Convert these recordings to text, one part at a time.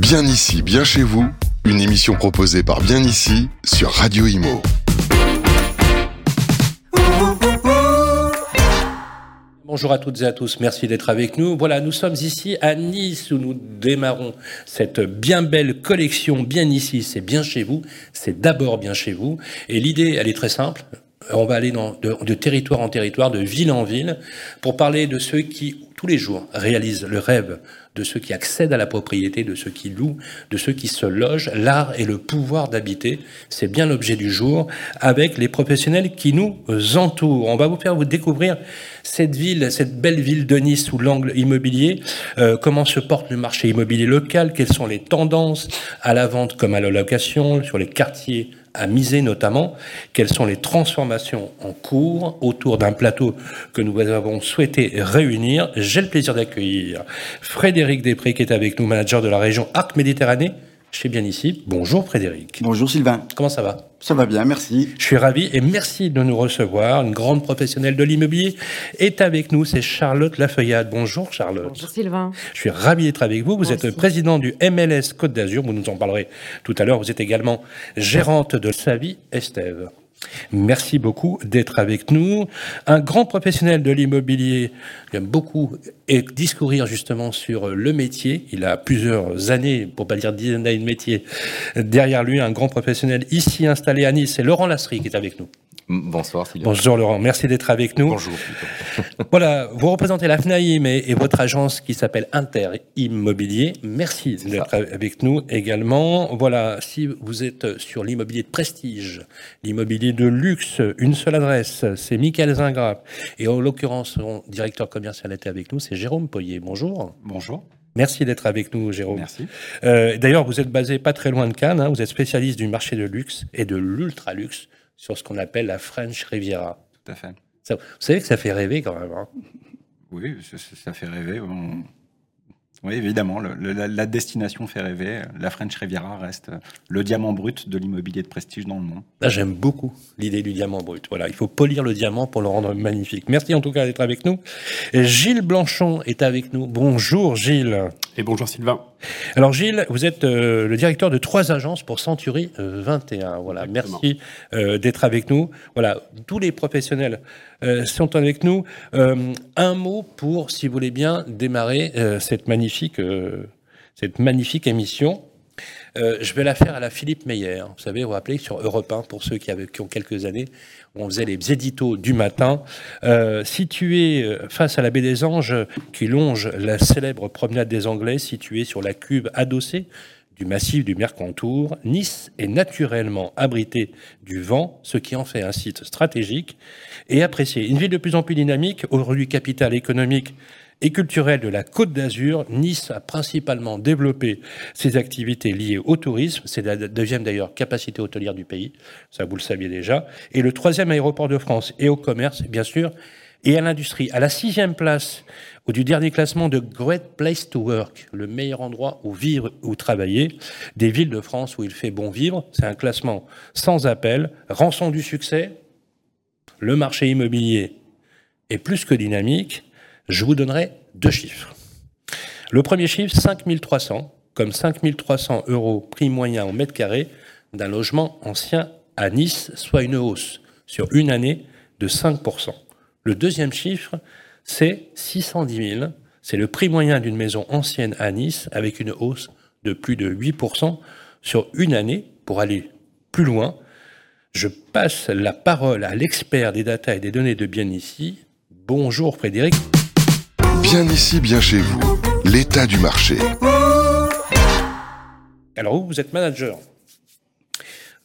Bien ici, bien chez vous, une émission proposée par Bien ici sur Radio Imo. Bonjour à toutes et à tous, merci d'être avec nous. Voilà, nous sommes ici à Nice où nous démarrons cette bien belle collection Bien ici, c'est bien chez vous, c'est d'abord bien chez vous. Et l'idée, elle est très simple. On va aller de territoire en territoire, de ville en ville, pour parler de ceux qui, tous les jours, réalisent le rêve de ceux qui accèdent à la propriété, de ceux qui louent, de ceux qui se logent, l'art et le pouvoir d'habiter. C'est bien l'objet du jour avec les professionnels qui nous entourent. On va vous faire vous découvrir cette ville, cette belle ville de Nice sous l'angle immobilier, euh, comment se porte le marché immobilier local, quelles sont les tendances à la vente comme à la location, sur les quartiers à miser notamment, quelles sont les transformations en cours autour d'un plateau que nous avons souhaité réunir. J'ai le plaisir d'accueillir Frédéric Després qui est avec nous, manager de la région Arc-Méditerranée chez Bien Ici. Bonjour Frédéric. Bonjour Sylvain. Comment ça va? Ça va bien, merci. Je suis ravi et merci de nous recevoir. Une grande professionnelle de l'immobilier est avec nous, c'est Charlotte Lafeuillade. Bonjour Charlotte. Bonjour Sylvain. Je suis ravi d'être avec vous. Vous Moi êtes aussi. président du MLS Côte d'Azur, vous nous en parlerez tout à l'heure. Vous êtes également gérante de Savi Estève. Merci beaucoup d'être avec nous. Un grand professionnel de l'immobilier qui aime beaucoup et discourir justement sur le métier. Il a plusieurs années, pour pas dire dizaines d'années de métier, derrière lui. Un grand professionnel ici installé à Nice. C'est Laurent Lasserie qui est avec nous. Bonsoir Sylvain. Bonjour Laurent, merci d'être avec nous. Bonjour. Voilà, vous représentez la FNAIM et, et votre agence qui s'appelle Inter Immobilier. Merci d'être avec nous également. Voilà, si vous êtes sur l'immobilier de prestige, l'immobilier de luxe, une seule adresse, c'est Michael Zingrap. Et en l'occurrence, son directeur commercial était avec nous, c'est Jérôme Poyer. Bonjour. Bonjour. Merci d'être avec nous, Jérôme. Merci. Euh, D'ailleurs, vous êtes basé pas très loin de Cannes. hein. vous êtes spécialiste du marché de luxe et de l'ultra luxe sur ce qu'on appelle la French Riviera. Tout à fait. Ça- vous savez que ça fait rêver quand même. hein. Oui, ça, fait rêver. On- Oui, évidemment, le- le- la, la destination fait rêver. La French Riviera reste le diamant brut de l'immobilier de prestige dans le monde. Là, j'aime beaucoup l'idée du diamant brut. Voilà, il faut polir le diamant pour le rendre magnifique. Merci en tout cas d'être avec nous. Et Gilles Blanchon est avec nous. Bonjour Gilles. Et bonjour Sylvain. Alors Gilles, vous êtes euh, le directeur de trois agences pour Century euh, 21. Voilà, Exactement. merci euh, d'être avec nous. Voilà, tous les professionnels euh, sont avec nous. Euh, un mot pour, si vous voulez bien, démarrer euh, cette magnifique, euh, cette magnifique émission. Euh, je vais la faire à la Philippe Meyer. Vous savez, vous rappelez sur Europe 1, pour ceux qui, ont quelques années, on faisait les éditos du matin. Euh, situé euh, face à la baie des Anges, qui longe la célèbre promenade des Anglais, située sur la cuve adossée du massif du Mercantour, Nice est naturellement abritée du vent, ce qui en fait un site stratégique et apprécié. Une ville de plus en plus dynamique, aujourd'hui capitale économique et culturelle de la Côte d'Azur, Nice a principalement développé ses activités liées au tourisme. C'est la deuxième d'ailleurs capacité hôtelière du pays, ça vous le saviez déjà. Et le troisième aéroport de France et au commerce, bien sûr, et à l'industrie. À la sixième place du dernier classement de Great Place to Work, le meilleur endroit où vivre ou travailler, des villes de France où il fait bon vivre. C'est un classement sans appel. Rançon du succès, le marché immobilier est plus que dynamique. Je vous donnerai deux chiffres. Le premier chiffre, 5300, comme 5300 euros prix moyen au mètre carré d'un logement ancien à Nice, soit une hausse sur une année de 5%. Le deuxième chiffre, c'est 610 000. C'est le prix moyen d'une maison ancienne à Nice avec une hausse de plus de 8% sur une année. Pour aller plus loin, je passe la parole à l'expert des data et des données de bien ici. Bonjour Frédéric. Bien ici, bien chez vous, l'état du marché. Alors vous, vous êtes manager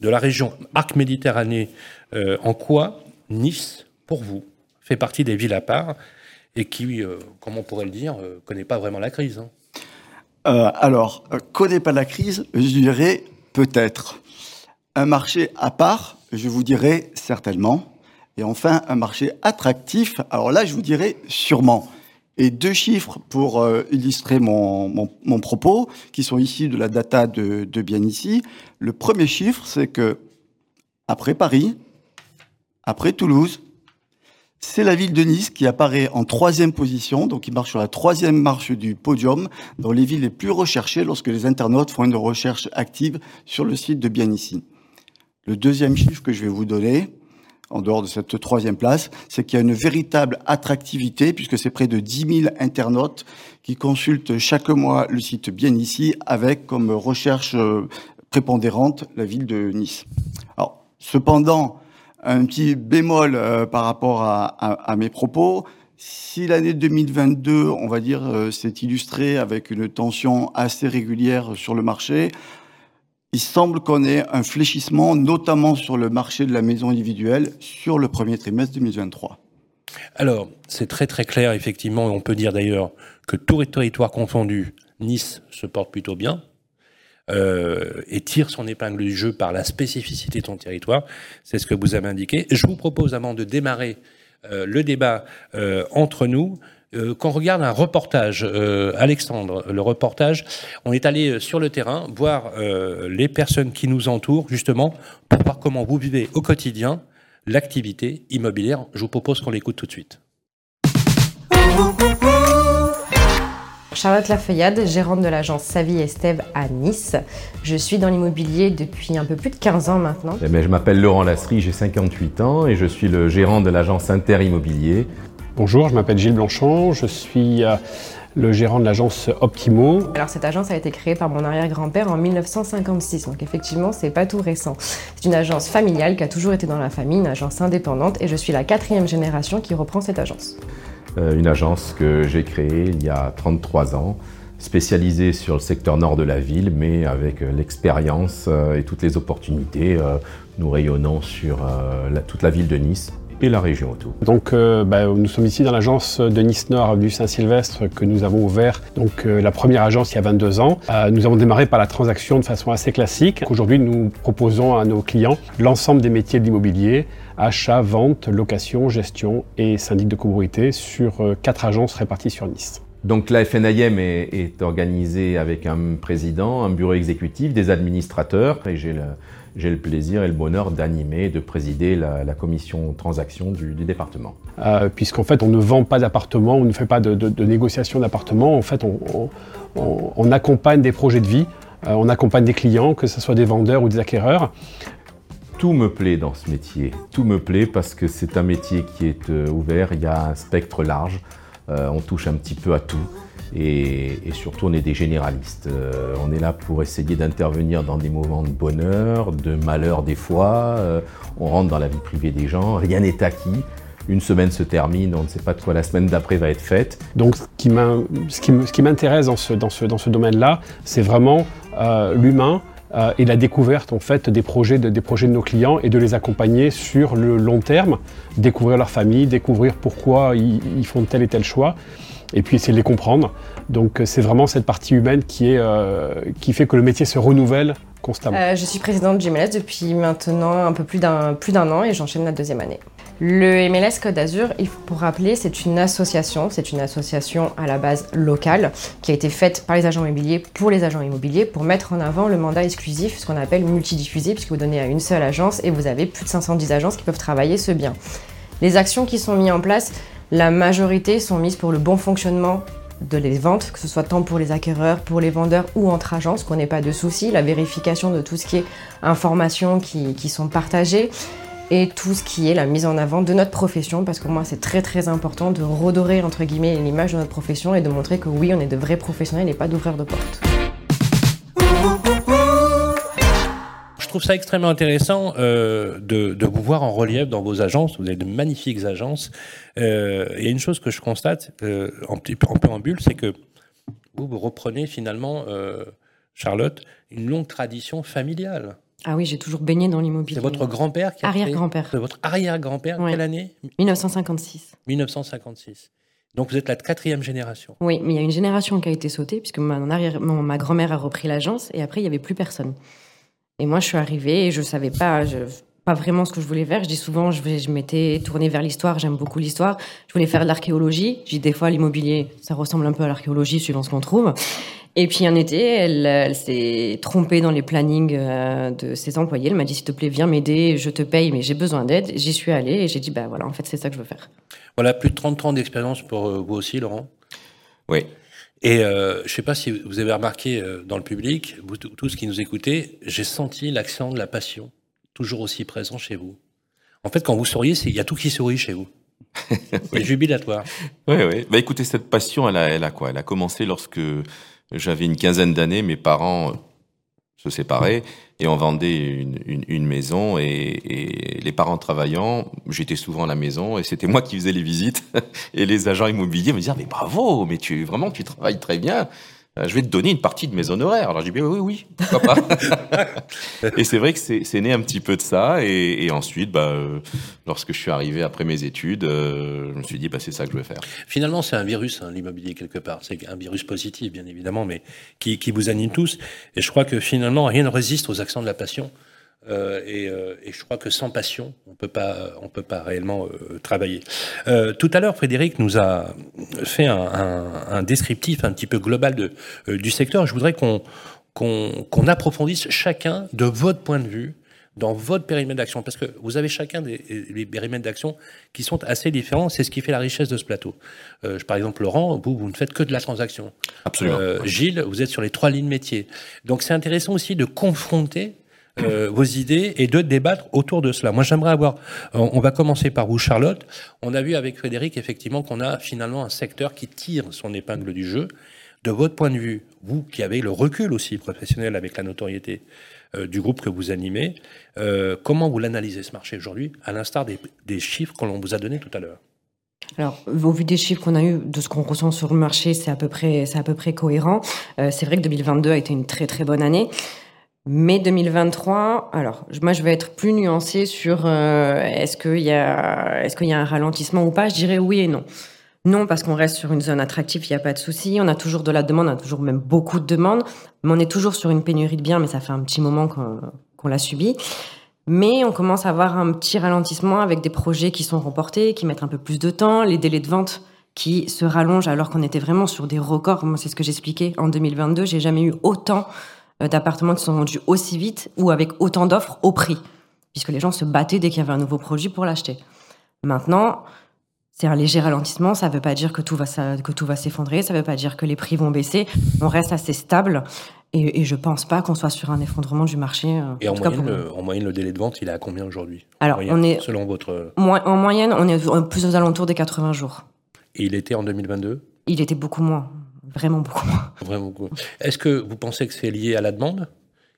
de la région Arc-Méditerranée. Euh, en quoi Nice, pour vous, fait partie des villes à part et qui, euh, comment on pourrait le dire, euh, connaît pas vraiment la crise hein? Euh, alors, connaît pas la crise, je dirais peut-être. Un marché à part, je vous dirais certainement. Et enfin, un marché attractif, alors là, je vous dirais sûrement. Et deux chiffres pour euh, illustrer mon, mon, propos, qui sont ici de la data de, de bien ici. Le premier chiffre, c'est que après Paris, après Toulouse, C'est la ville de Nice qui apparaît en troisième position, donc il marche sur la troisième marche du podium dans les villes les plus recherchées lorsque les internautes font une recherche active sur le site de Bien Ici. Le deuxième chiffre que je vais vous donner, en dehors de cette troisième place, c'est qu'il y a une véritable attractivité puisque c'est près de 10 000 internautes qui consultent chaque mois le site Bien Ici avec comme recherche euh, prépondérante la ville de Nice. Alors, cependant, un petit bémol euh, par rapport à, mes propos. Si l'année 2022, on va dire, euh, s'est illustrée avec une tension assez régulière sur le marché, il semble qu'on ait un fléchissement, notamment sur le marché de la maison individuelle, sur le premier trimestre 2023. Alors, c'est très très clair, effectivement. On peut dire d'ailleurs que tout territoire confondu, Nice se porte plutôt bien. Euh, et tire son épingle du jeu par la spécificité de son territoire. C'est ce que vous avez indiqué. Je vous propose, avant de démarrer euh, le débat euh, entre nous, qu'on regarde un reportage. Alexandre, le reportage, on est allé sur le terrain voir les personnes qui nous entourent, justement, pour voir comment vous vivez au quotidien l'activité immobilière. Je vous propose qu'on l'écoute tout de suite. Charlotte Lafayade, gérante de l'agence Savie Estève à Nice. Je suis dans l'immobilier depuis un peu plus de 15 ans maintenant. Eh je m'appelle Laurent Lasserie, j'ai 58 ans et je suis le gérant de l'agence Inter Immobilier. Bonjour, je m'appelle Gilles Blanchon, je suis euh, le gérant de l'agence Optimo. Alors cette agence a été créée par mon arrière-grand-père en 1956, donc effectivement c'est pas tout récent. C'est une agence familiale qui a toujours été dans la famille, une agence indépendante, et je suis la quatrième génération qui reprend cette agence. Euh, une agence que j'ai créée il y a 33 ans, spécialisée sur le secteur nord de la ville, mais avec euh, l'expérience et toutes les opportunités, nous rayonnons sur toute la ville de Nice et la région autour. Donc bah, nous sommes ici dans l'agence de Nice Nord, avenue Saint-Sylvestre, que nous avons ouvert donc la première agence il y a 22 ans. nous avons démarré par la transaction de façon assez classique. Aujourd'hui, nous proposons à nos clients l'ensemble des métiers de l'immobilier, achat, vente, location, gestion et syndic de copropriété sur euh, quatre agences réparties sur Nice. Donc la FNIM est, est, organisée avec un président, un bureau exécutif, des administrateurs et j'ai le, le, plaisir et le bonheur d'animer, de présider la, commission transaction du, département. Euh, Puisqu'en fait on ne vend pas d'appartements, on ne fait pas de, de, négociation d'appartements, en fait on, on, on, accompagne des projets de vie, euh, on accompagne des clients, que ce soit des vendeurs ou des acquéreurs. Tout me plaît dans ce métier. Tout me plaît parce que c'est un métier qui est euh, ouvert, il y a un spectre large, euh, on touche un petit peu à tout. Et, surtout, on est des généralistes. Euh, on est là pour essayer d'intervenir dans des moments de bonheur, de malheur des fois. on rentre dans la vie privée des gens, rien n'est acquis. Une semaine se termine, on ne sait pas de quoi la semaine d'après va être faite. Donc, ce qui m'intéresse dans ce, domaine-là, c'est vraiment l'humain, euh, et la découverte en fait des projets de nos clients et de les accompagner sur le long terme, découvrir leur famille, découvrir pourquoi ils, font tel et tel choix et puis essayer de les comprendre. Donc c'est vraiment cette partie humaine euh, qui fait que le métier se renouvelle constamment. Euh, je suis présidente du MLS depuis maintenant un peu plus d'un plus d'un an et j'enchaîne la deuxième année. Le MLS Code Azur, il faut pour rappeler, c'est une association, c'est une association à la base locale qui a été faite par les agents immobiliers pour les agents immobiliers pour mettre en avant le mandat exclusif, ce qu'on appelle multidiffusé, puisque vous donnez à une seule agence et vous avez plus de 510 agences qui peuvent travailler ce bien. Les actions qui sont mises en place, la majorité sont mises pour le bon fonctionnement de les ventes, que ce soit tant pour les acquéreurs, pour les vendeurs ou entre agences, qu'on n'ait pas de soucis, la vérification de tout ce qui est informations qui, sont partagées, et tout ce qui est la mise en avant de notre profession, parce que moi c'est très très important de redorer entre guillemets l'image de notre profession et de montrer que oui, on est de vrais professionnels et pas d'ouvreurs de porte. Je trouve ça extrêmement intéressant euh, de, vous voir en relief dans vos agences. Vous avez de magnifiques agences. Euh, il y a une chose que je constate euh, en, en préambule, c'est que vous, vous reprenez finalement, Charlotte, une longue tradition familiale. Ah oui, j'ai toujours baigné dans l'immobilier. C'est votre grand-père qui a Arrière-grand-père. C'est votre arrière-grand-père. Quelle année? 1956. 1956. Donc vous êtes la quatrième génération. Oui, mais il y a une génération qui a été sautée puisque ma, ma grand-mère a repris l'agence et après il y avait plus personne. Et moi je suis arrivée et je savais pas, pas vraiment ce que je voulais faire. Je dis souvent, je, je m'étais tournée vers l'histoire. J'aime beaucoup l'histoire. Je voulais faire de l'archéologie. Je dis des fois l'immobilier, ça ressemble un peu à l'archéologie suivant ce qu'on trouve. Et puis un été, elle, elle s'est trompée dans les plannings euh, de ses employés. Elle m'a dit s'il te plaît, viens m'aider, je te paye, mais j'ai besoin d'aide. J'y suis allée et j'ai dit bah voilà, en fait c'est ça que je veux faire. Voilà, plus de 30 ans d'expérience pour euh, vous aussi, Laurent? Oui. Et euh, je ne sais pas si vous avez remarqué euh, dans le public, vous tous qui nous écoutez, j'ai senti l'accent de la passion, toujours aussi présent chez vous. En fait, quand vous souriez, il y a tout qui sourit chez vous. C'est jubilatoire. Oui, oui. Bah, écoutez, cette passion, elle a, elle a quoi? Elle a commencé lorsque j'avais une quinzaine d'années. Mes parents euh, se séparaient et on vendait une, une, une maison. Et, et les parents travaillant, j'étais souvent à la maison et c'était moi qui faisais les visites. Et les agents immobiliers me disaient "Ah, mais bravo, mais tu vraiment tu travailles très bien. Euh, Je vais te donner une partie de mes honoraires. Alors j'ai dit oui, oui, pourquoi pas. et c'est vrai que c'est c'est né un petit peu de ça. Et, et ensuite, bah, euh, lorsque je suis arrivé après mes études, euh, je me suis dit bah, c'est ça que je vais faire. Finalement, c'est un virus, hein, l'immobilier, quelque part. C'est un virus positif, bien évidemment, mais qui, qui vous anime tous. Et je crois que finalement, rien ne résiste aux accents de la passion. Euh, et, euh, et je crois que sans passion, on peut pas, on peut pas réellement euh, travailler. Euh, tout à l'heure, Frédéric nous a fait un, un, un descriptif un petit peu global de, euh, du secteur. Je voudrais qu'on qu'on qu'on approfondisse chacun de votre point de vue dans votre périmètre d'action, parce que vous avez chacun des, des périmètres d'action qui sont assez différents. C'est ce qui fait la richesse de ce plateau. Euh, par exemple, Laurent, vous, vous ne faites que de la transaction. Absolument. Euh, Gilles, vous êtes sur les trois lignes métiers. Donc c'est intéressant aussi de confronter euh, vos idées et de débattre autour de cela. Moi, j'aimerais avoir. On va commencer par vous, Charlotte. On a vu avec Frédéric effectivement qu'on a finalement un secteur qui tire son épingle du jeu. De votre point de vue, vous qui avez le recul aussi professionnel avec la notoriété euh, du groupe que vous animez, euh, comment vous l'analysez ce marché aujourd'hui, à l'instar des, chiffres que l'on vous a donnés tout à l'heure? Alors, au vu des chiffres qu'on a eu, de ce qu'on ressent sur le marché, c'est à peu près, c'est à peu près cohérent. C'est vrai que 2022 a été une très très bonne année. Mais 2023, alors moi je vais être plus nuancée sur euh, est-ce qu'il y a qu'il y a un ralentissement ou pas? Je dirais oui et non. Non parce qu'on reste sur une zone attractive, il n'y a pas de souci. On a toujours de la demande, on a toujours même beaucoup de demandes, mais on est toujours sur une pénurie de biens, mais ça fait un petit moment qu'on l'a subi. Mais on commence à avoir un petit ralentissement avec des projets qui sont remportés, qui mettent un peu plus de temps, les délais de vente qui se rallongent alors qu'on était vraiment sur des records. Moi, c'est ce que j'expliquais. En 2022, j'ai jamais eu autant d'appartements qui sont vendus aussi vite ou avec autant d'offres au prix, puisque les gens se battaient dès qu'il y avait un nouveau produit pour l'acheter. Maintenant, c'est un léger ralentissement. Ça ne veut pas dire que tout va que tout va s'effondrer. Ça ne veut pas dire que les prix vont baisser. On reste assez stable. Et, et je pense pas qu'on soit sur un effondrement du marché. euh, Et en tout cas moyenne, pour- le, en moyenne, le délai de vente, il est à combien aujourd'hui? Alors, Moyenne, on est Selon votre... En moyenne, on est plus aux alentours des 80 jours. Et il était en 2022 Il était beaucoup moins, vraiment beaucoup moins. Vraiment beaucoup. Est-ce que vous pensez que c'est lié à la demande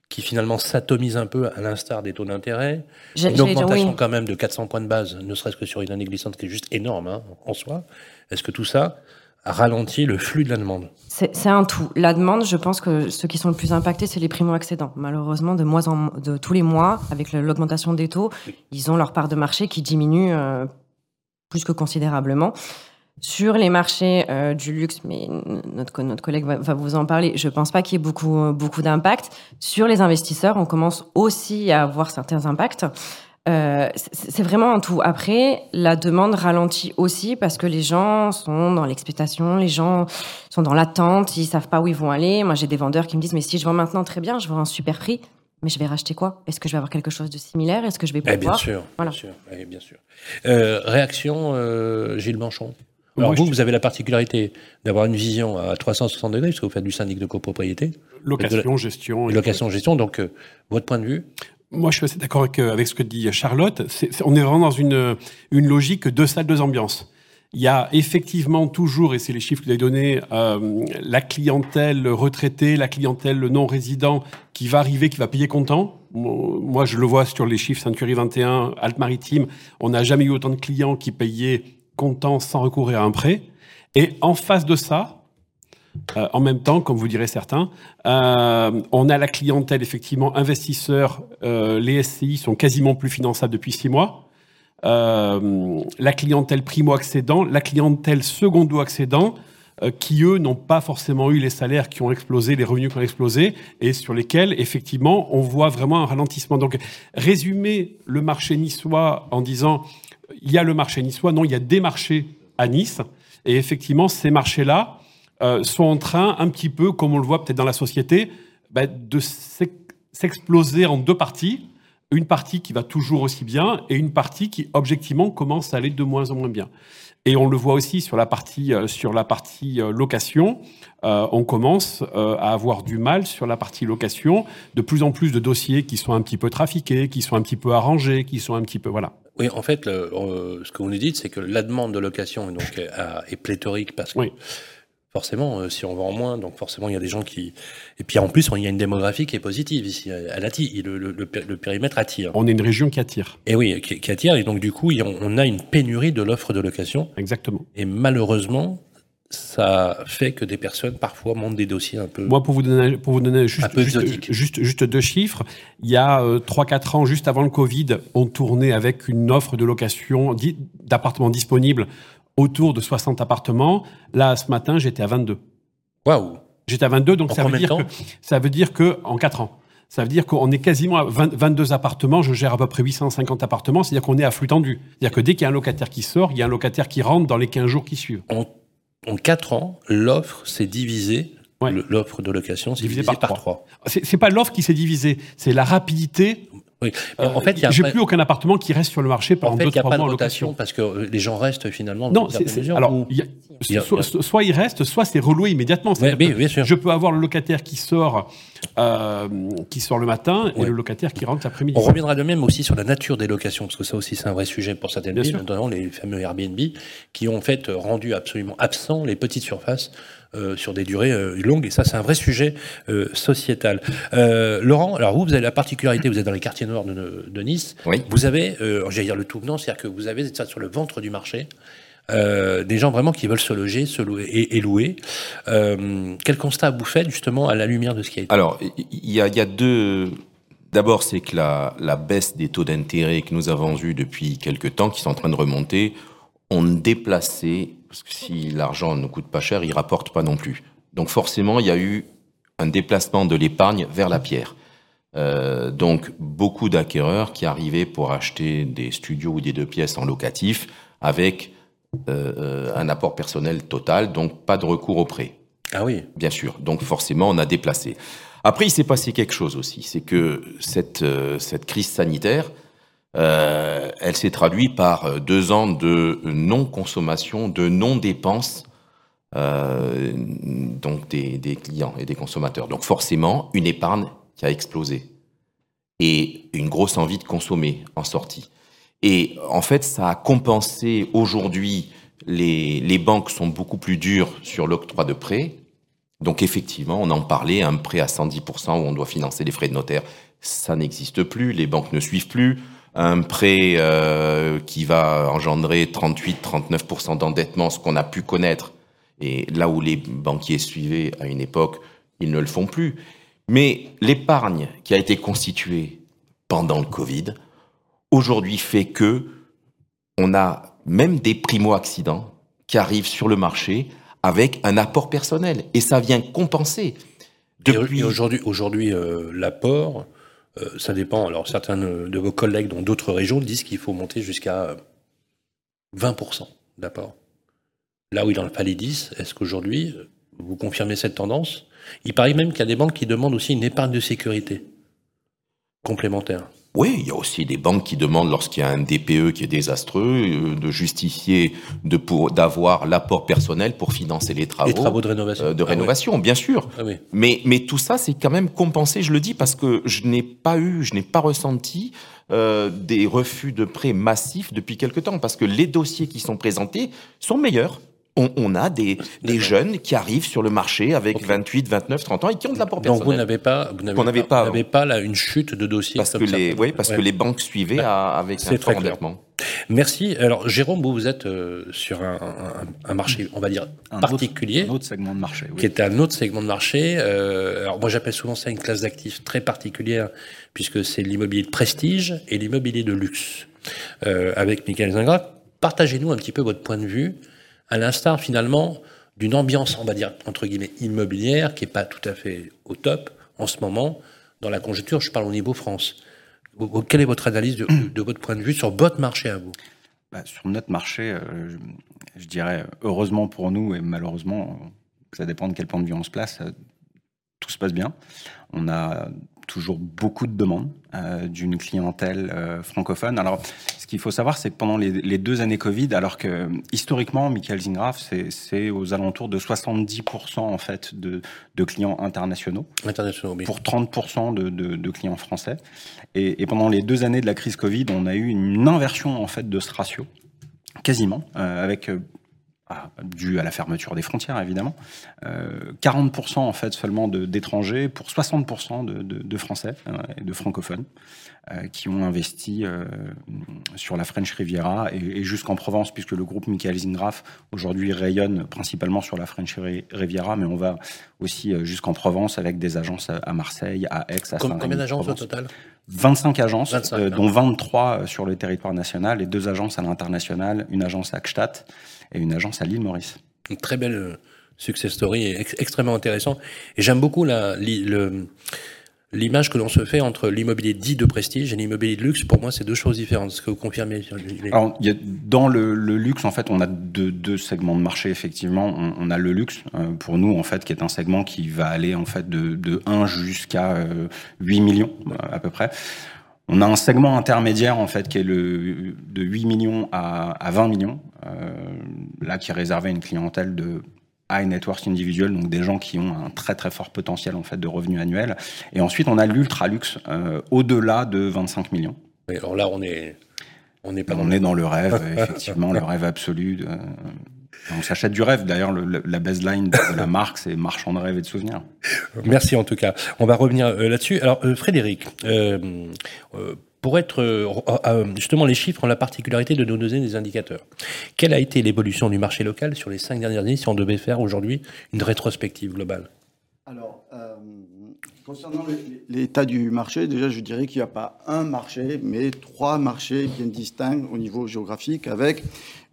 qui finalement s'atomise un peu à l'instar des taux d'intérêt? Une augmentation oui. quand même de 400 points de base, ne serait-ce que sur une année glissante qui est juste énorme hein, en soi. Est-ce que tout ça a ralenti le flux de la demande? C'est un tout. La demande, je pense que ceux qui sont le plus impactés, c'est les primo-accédants. Malheureusement, de mois en de tous les mois, avec l'augmentation des taux, ils ont leur part de marché qui diminue euh, plus que considérablement. Sur les marchés euh, du luxe, mais notre, notre collègue va, va vous en parler, je pense pas qu'il y ait beaucoup, beaucoup d'impact. Sur les investisseurs, on commence aussi à avoir certains impacts. Euh, c'est vraiment un tout. Après, la demande ralentit aussi parce que les gens sont dans l'expectation, les gens sont dans l'attente, ils savent pas où ils vont aller. Moi, j'ai des vendeurs qui me disent mais si je vends maintenant très bien, je vends un super prix, mais je vais racheter quoi? Est-ce que je vais avoir quelque chose de similaire? Est-ce que je vais Eh pouvoir Bien sûr, Voilà. bien sûr, eh bien sûr. Euh, réaction, euh, Gilles Manchon? Alors vous, je- vous avez la particularité d'avoir une vision à 360 degrés, parce que vous faites du syndic de copropriété, Location, gestion. location, gestion, donc euh, votre point de vue? Moi, je suis assez d'accord avec, euh, avec ce que dit Charlotte. On est vraiment dans une, une logique deux salles, deux ambiances. Il y a effectivement toujours, et c'est les chiffres que vous avez donnés, euh, la clientèle retraitée, la clientèle non résident qui va arriver, qui va payer comptant. Moi, moi, je le vois sur les chiffres Century 21, Alpes-Maritimes. On n'a jamais eu autant de clients qui payaient comptant sans recourir à un prêt. Et en face de ça, euh, en même temps, comme vous direz certains, euh, on a la clientèle, effectivement, investisseurs. euh, les SCI sont quasiment plus finançables depuis six mois. Euh, la clientèle primo-accédant, la clientèle secondo-accédant, qui, eux, n'ont pas forcément eu les salaires qui ont explosé, les revenus qui ont explosé, et sur lesquels, effectivement, on voit vraiment un ralentissement. Donc, résumer le marché niçois en disant, il y a le marché niçois, non, il y a des marchés à Nice, et effectivement, ces marchés-là, euh, sont en train, un petit peu, comme on le voit peut-être dans la société, bah, de s'ex- s'exploser en deux parties. Une partie qui va toujours aussi bien et une partie qui, objectivement, commence à aller de moins en moins bien. Et on le voit aussi sur la partie, euh, sur la partie euh, location. Euh, on commence euh, à avoir du mal sur la partie location. De plus en plus de dossiers qui sont un petit peu trafiqués, qui sont un petit peu arrangés, qui sont un petit peu voilà. Oui, en fait, le- euh, ce que vous nous dites, c'est que la demande de location est, est pléthorique parce que Oui. Forcément, euh, si on vend moins, donc forcément, il y a des gens qui. Et puis en plus, il y a une démographie qui est positive ici. Elle attire, le, le- le pé- le périmètre attire. On est une région qui attire. Et oui, qui, qui attire. Et donc, du coup, on a une pénurie de l'offre de location. Exactement. Et malheureusement, ça fait que des personnes, parfois, montent des dossiers un peu. Moi, pour vous donner, pour vous donner Un juste, juste, exotique. juste, juste deux chiffres, il y a euh, 3-4 ans, juste avant le Covid, on tournait avec une offre de location d'appartements disponibles autour de 60 appartements. Là, ce matin, j'étais à 22. Waouh J'étais à 22, donc En ça veut, dire que, ça veut dire que en 4 ans. Ça veut dire qu'on est quasiment à 20 22 appartements. Je gère à peu près 850 appartements. C'est-à-dire qu'on est à flux tendu. C'est-à-dire que dès qu'il y a un locataire qui sort, il y a un locataire qui rentre dans les 15 jours qui suivent. en, en 4 ans, l'offre s'est divisée. Ouais. L'offre de location s'est Divisé divisée par par trois. 3. C'est c'est pas l'offre qui s'est divisée, c'est la rapidité. Oui. en fait, j'ai plus aucun appartement qui reste sur le marché pendant En fait, deux il n'y a pas de rotation location. parce que euh, les gens restent finalement. Non, dans alors ou- il y a- il y a- soit, il y a- soit il reste, soit c'est reloué immédiatement. Ouais, bien sûr. Je peux avoir le locataire qui sort, euh, qui sort le matin et le locataire qui rentre l'après-midi. On reviendra de même aussi sur la nature des locations, parce que ça aussi c'est un vrai sujet pour certaines villes, notamment les fameux Airbnb, qui ont en fait rendu absolument absents les petites surfaces euh, sur des durées euh, longues, et ça c'est un vrai sujet euh, sociétal. Euh, Laurent, alors vous, vous avez la particularité, vous êtes dans les quartiers nord de, de Nice, Oui. vous avez, euh, j'allais dire le tout venant, c'est-à-dire que vous avez ça sur le ventre du marché, euh, des gens vraiment qui veulent se loger, se louer et, et louer. Euh, quel constat vous faites justement à la lumière de ce qui a été Alors, il y a, il y a deux. D'abord, c'est que la, la baisse des taux d'intérêt que nous avons eus depuis quelques temps, qui sont en train de remonter, ont déplacé, parce que si l'argent ne coûte pas cher, il rapporte pas non plus. Donc forcément, il y a eu un déplacement de l'épargne vers la pierre. Euh, donc beaucoup d'acquéreurs qui arrivaient pour acheter des studios ou des deux pièces en locatif avec euh, euh, un apport personnel total, donc pas de recours au prêt Ah oui, bien sûr. Donc forcément, on a déplacé. Après, il s'est passé quelque chose aussi, c'est que cette, euh, cette crise sanitaire, euh, elle s'est traduite par euh, deux ans de non-consommation, de non-dépense euh, donc des, clients et des consommateurs. Donc forcément, une épargne qui a explosé et une grosse envie de consommer en sortie. Et en fait, ça a compensé aujourd'hui, les, les banques sont beaucoup plus dures sur l'octroi de prêts. Donc effectivement, on en parlait, un prêt à 110% où on doit financer les frais de notaire, ça n'existe plus, les banques ne suivent plus. Un prêt euh, qui va engendrer 38-39% d'endettement, ce qu'on a pu connaître, et là où les banquiers suivaient à une époque, ils ne le font plus. Mais l'épargne qui a été constituée pendant le Covid, aujourd'hui fait que on a même des primo-accidents qui arrivent sur le marché avec un apport personnel. Et ça vient compenser. Depuis... Et aujourd'hui, aujourd'hui euh, l'apport, ça dépend. Alors, certains de vos collègues dans d'autres régions disent qu'il faut monter jusqu'à euh, 20% d'apport. Là où il en fallait 10, est-ce qu'aujourd'hui, euh, vous confirmez cette tendance? Il paraît même qu'il y a des banques qui demandent aussi une épargne de sécurité complémentaire. Oui, il y a aussi des banques qui demandent, lorsqu'il y a un DPE qui est désastreux, euh, de justifier de pour d'avoir l'apport personnel pour financer les travaux, Les travaux de rénovation. euh, de Ah oui. rénovation, bien sûr. Ah oui. Mais, mais tout ça, c'est quand même compensé, je le dis, parce que je n'ai pas eu, je n'ai pas ressenti euh, des refus de prêts massifs depuis quelque temps, parce que les dossiers qui sont présentés sont meilleurs. On, on a des, jeunes qui arrivent sur le marché avec Ok. 28, 29, 30 ans et qui ont de l'apport Donc vous personnel. n'avez pas, vous n'avez pas, pas vous n'avez pas là, une chute de dossiers parce que les, oui, parce Ouais. que les banques suivaient à- avec un très fort endettement. Merci. Alors Jérôme, vous, vous êtes euh, sur un, un- un marché, on va dire Un particulier. Autre, un autre segment de marché. oui. qui est un autre segment de marché. Euh, alors moi j'appelle souvent ça une classe d'actifs très particulière puisque c'est l'immobilier de prestige et l'immobilier de luxe. Euh, avec Michael Zingrat, partagez-nous un petit peu votre point de vue à l'instar finalement d'une ambiance, on va dire entre guillemets immobilière qui est pas tout à fait au top en ce moment dans la conjoncture. Je parle au niveau France. Quelle est votre analyse de, votre point de vue sur votre marché à vous? Bah, sur notre marché, euh, je, je dirais heureusement pour nous et malheureusement, ça dépend de quel point de vue on se place, euh, tout se passe bien. On a toujours beaucoup de demandes euh, d'une clientèle euh, francophone. Alors, ce qu'il faut savoir, c'est que pendant les, les, deux années Covid, alors que historiquement, Michael Zingraf, c'est aux alentours de 70% en fait de, de, clients internationaux, internationaux oui. pour 30% de, de, de, clients français. Et, et, pendant les deux années de la crise Covid, on a eu une inversion en fait de ce ratio, quasiment, euh, avec dû à la fermeture des frontières évidemment, euh, 40% en fait seulement d'étrangers pour 60% de, de, Français euh, et de francophones. euh, qui ont investi euh, sur la French Riviera et, et jusqu'en Provence puisque le groupe Michael Zingraf aujourd'hui rayonne principalement sur la French Riviera mais on va aussi euh, jusqu'en Provence avec des agences à Marseille, à Aix, à Combien d'agences au total? 25 agences, 25, euh, dont 23 sur le territoire national et deux agences à l'international, une agence à Gstaad et une agence à l'île Maurice. Une très belle euh, success story, ex extrêmement intéressant. Et j'aime beaucoup la, le, l'image que l'on se fait entre l'immobilier dit de prestige et l'immobilier de luxe. Pour moi, c'est deux choses différentes. Est-ce que vous confirmez dans le, luxe, en fait, on a deux, segments de marché. Effectivement, on, a le luxe euh, pour nous, en fait, qui est un segment qui va aller en fait de, de 1 jusqu'à euh, 8 millions à peu près. On a un segment intermédiaire en fait qui est le de 8 millions à, à 20 millions, euh, là qui est réservé à une clientèle de high net worth individuel, donc des gens qui ont un très très fort potentiel en fait de revenus annuels. Et ensuite on a l'ultra luxe euh, au-delà de 25 millions. Et alors là on est on pas on dans est dans le rêve effectivement le rêve absolu. De, on s'achète du rêve. D'ailleurs, la baseline de la marque, c'est marchand de rêve et de souvenirs. Merci en tout cas. On va revenir euh, là-dessus. Alors, euh, Frédéric, euh, pour être justement les chiffres ont la particularité de nous donner des indicateurs. Quelle a été l'évolution du marché local sur les cinq dernières années si on devait faire aujourd'hui une rétrospective globale? Alors, euh, concernant l'état du marché, déjà je dirais qu'il n'y a pas un marché, mais trois marchés bien distincts au niveau géographique avec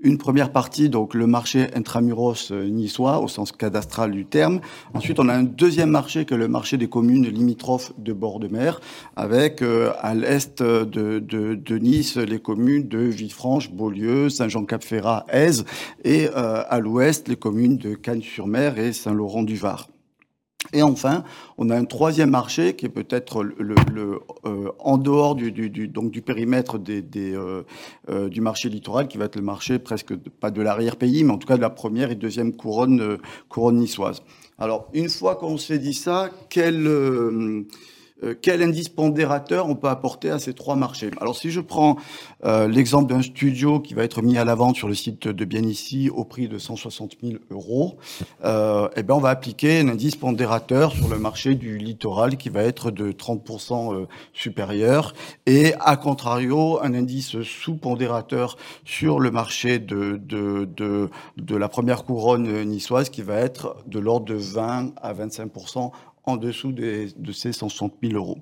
une première partie, donc le marché intramuros niçois, au sens cadastral du terme. Ensuite, on a un deuxième marché que le marché des communes limitrophes de bord de mer, avec euh, à l'est de, de, de, Nice les communes de Villefranche, Beaulieu, Saint-Jean-Cap-Ferrat, Aise, et euh, à l'ouest les communes de Cannes-sur-Mer et Saint-Laurent-du-Var. Et enfin, on a un troisième marché qui est peut-être le, euh, en dehors du, donc du périmètre des, euh, euh, du marché littoral, qui va être le marché presque pas de l'arrière-pays, mais en tout cas de la première et deuxième couronne, couronne niçoise. Alors, une fois qu'on s'est dit ça, quel euh, quel indice pondérateur on peut apporter à ces trois marchés? Alors si je prends euh, l'exemple d'un studio qui va être mis à la vente sur le site de Bien ici au prix de 160 000 euros, euh, eh ben on va appliquer un indice pondérateur sur le marché du littoral qui va être de 30% euh, supérieur et à contrario un indice sous-pondérateur sur le marché de, de, de la première couronne niçoise qui va être de l'ordre de 20 à 25% en dessous des, de ces 160 000 euros.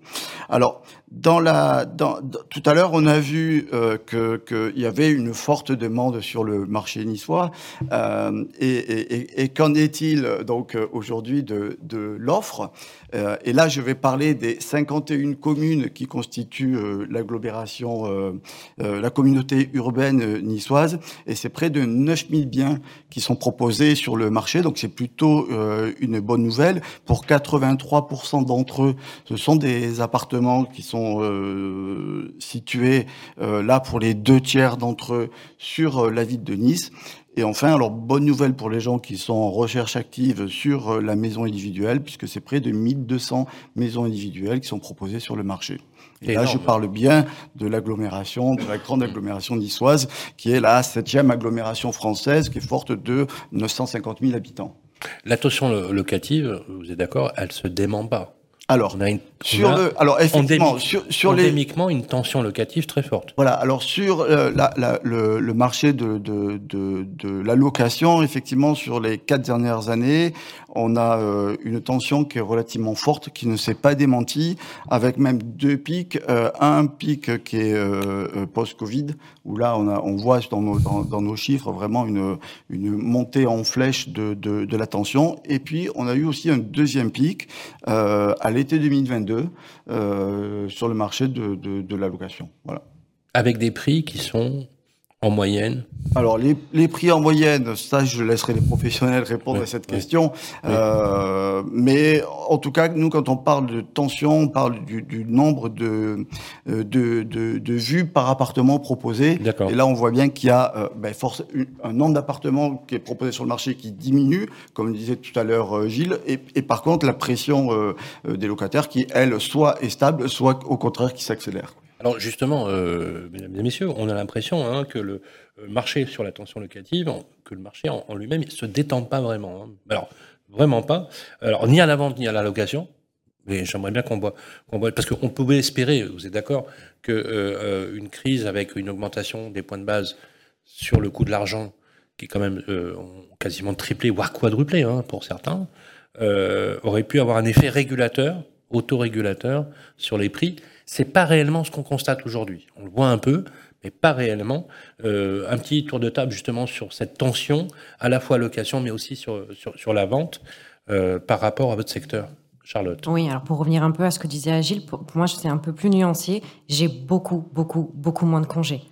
Alors, tout à l'heure, on a vu euh, qu'il y avait une forte demande sur le marché niçois. Euh, et, qu'en est-il donc aujourd'hui de, l'offre euh, Et là, je vais parler des 51 communes qui constituent euh, l'agglomération, euh, la communauté urbaine niçoise. Et c'est près de 9000 biens qui sont proposés sur le marché. Donc, c'est plutôt une bonne nouvelle. Pour 83% d'entre eux, ce sont des appartements qui sont euh, situés euh, là pour les deux tiers d'entre eux sur euh, la ville de Nice. Et enfin, alors bonne nouvelle pour les gens qui sont en recherche active sur la maison individuelle, puisque c'est près de 1200 maisons individuelles qui sont proposées sur le marché. Et là, je parle bien de l'agglomération, de la grande agglomération niçoise, qui est la septième agglomération française, qui est forte de 950 000 habitants. La tension locative, vous êtes d'accord, elle se dément pas. Alors, on a une, sur on a le, alors effectivement, sur, sur les, une tension locative très forte. Voilà. Alors sur euh, la, la, le, le, marché de, de, de, de, la location, effectivement, sur les quatre dernières années, on a euh, une tension qui est relativement forte, qui ne s'est pas démentie, avec même deux pics. Euh, un pic qui est post-Covid, où là, on, a, on voit dans nos, dans, dans nos chiffres vraiment une, une montée en flèche de, de, de la tension. Et puis, on a eu aussi un deuxième pic à l'été 2022 sur le marché de, de, de la location. Voilà. Avec des prix qui sont en moyenne Alors, les, les, prix en moyenne, ça, je laisserai les professionnels répondre à cette question. Euh, mais en tout cas, nous, quand on parle de tension, on parle du, du nombre de, euh, de, de, de, vues par appartement proposé. Et là, on voit bien qu'il y a euh, ben, force, un nombre d'appartements qui est proposé sur le marché qui diminue, comme disait tout à l'heure Gilles. Et, et, par contre, la pression euh, des locataires qui, elle, soit est stable, soit au contraire qui s'accélère. Alors justement, euh, mesdames et messieurs, on a l'impression hein, que le euh, marché sur la tension locative, que le marché en, lui-même, se détend pas vraiment. Hein. Alors vraiment pas. Alors ni à la vente ni à la location. Mais j'aimerais bien qu'on voit, parce qu'on pouvait espérer, vous êtes d'accord, que euh, crise avec une augmentation des points de base sur le coût de l'argent, qui est quand même euh, quasiment triplé, voire quadruplé hein, pour certains, aurait pu avoir un effet régulateur, autorégulateur sur les prix c'est pas réellement ce qu'on constate aujourd'hui. On le voit un peu, mais pas réellement. Euh, un petit tour de table justement sur cette tension, à la fois location, mais aussi sur, sur, la vente, euh, par rapport à votre secteur. Charlotte. Oui, alors pour revenir un peu à ce que disait Agile, pour, moi c'est un peu plus nuancé. J'ai beaucoup, beaucoup, beaucoup moins de congés.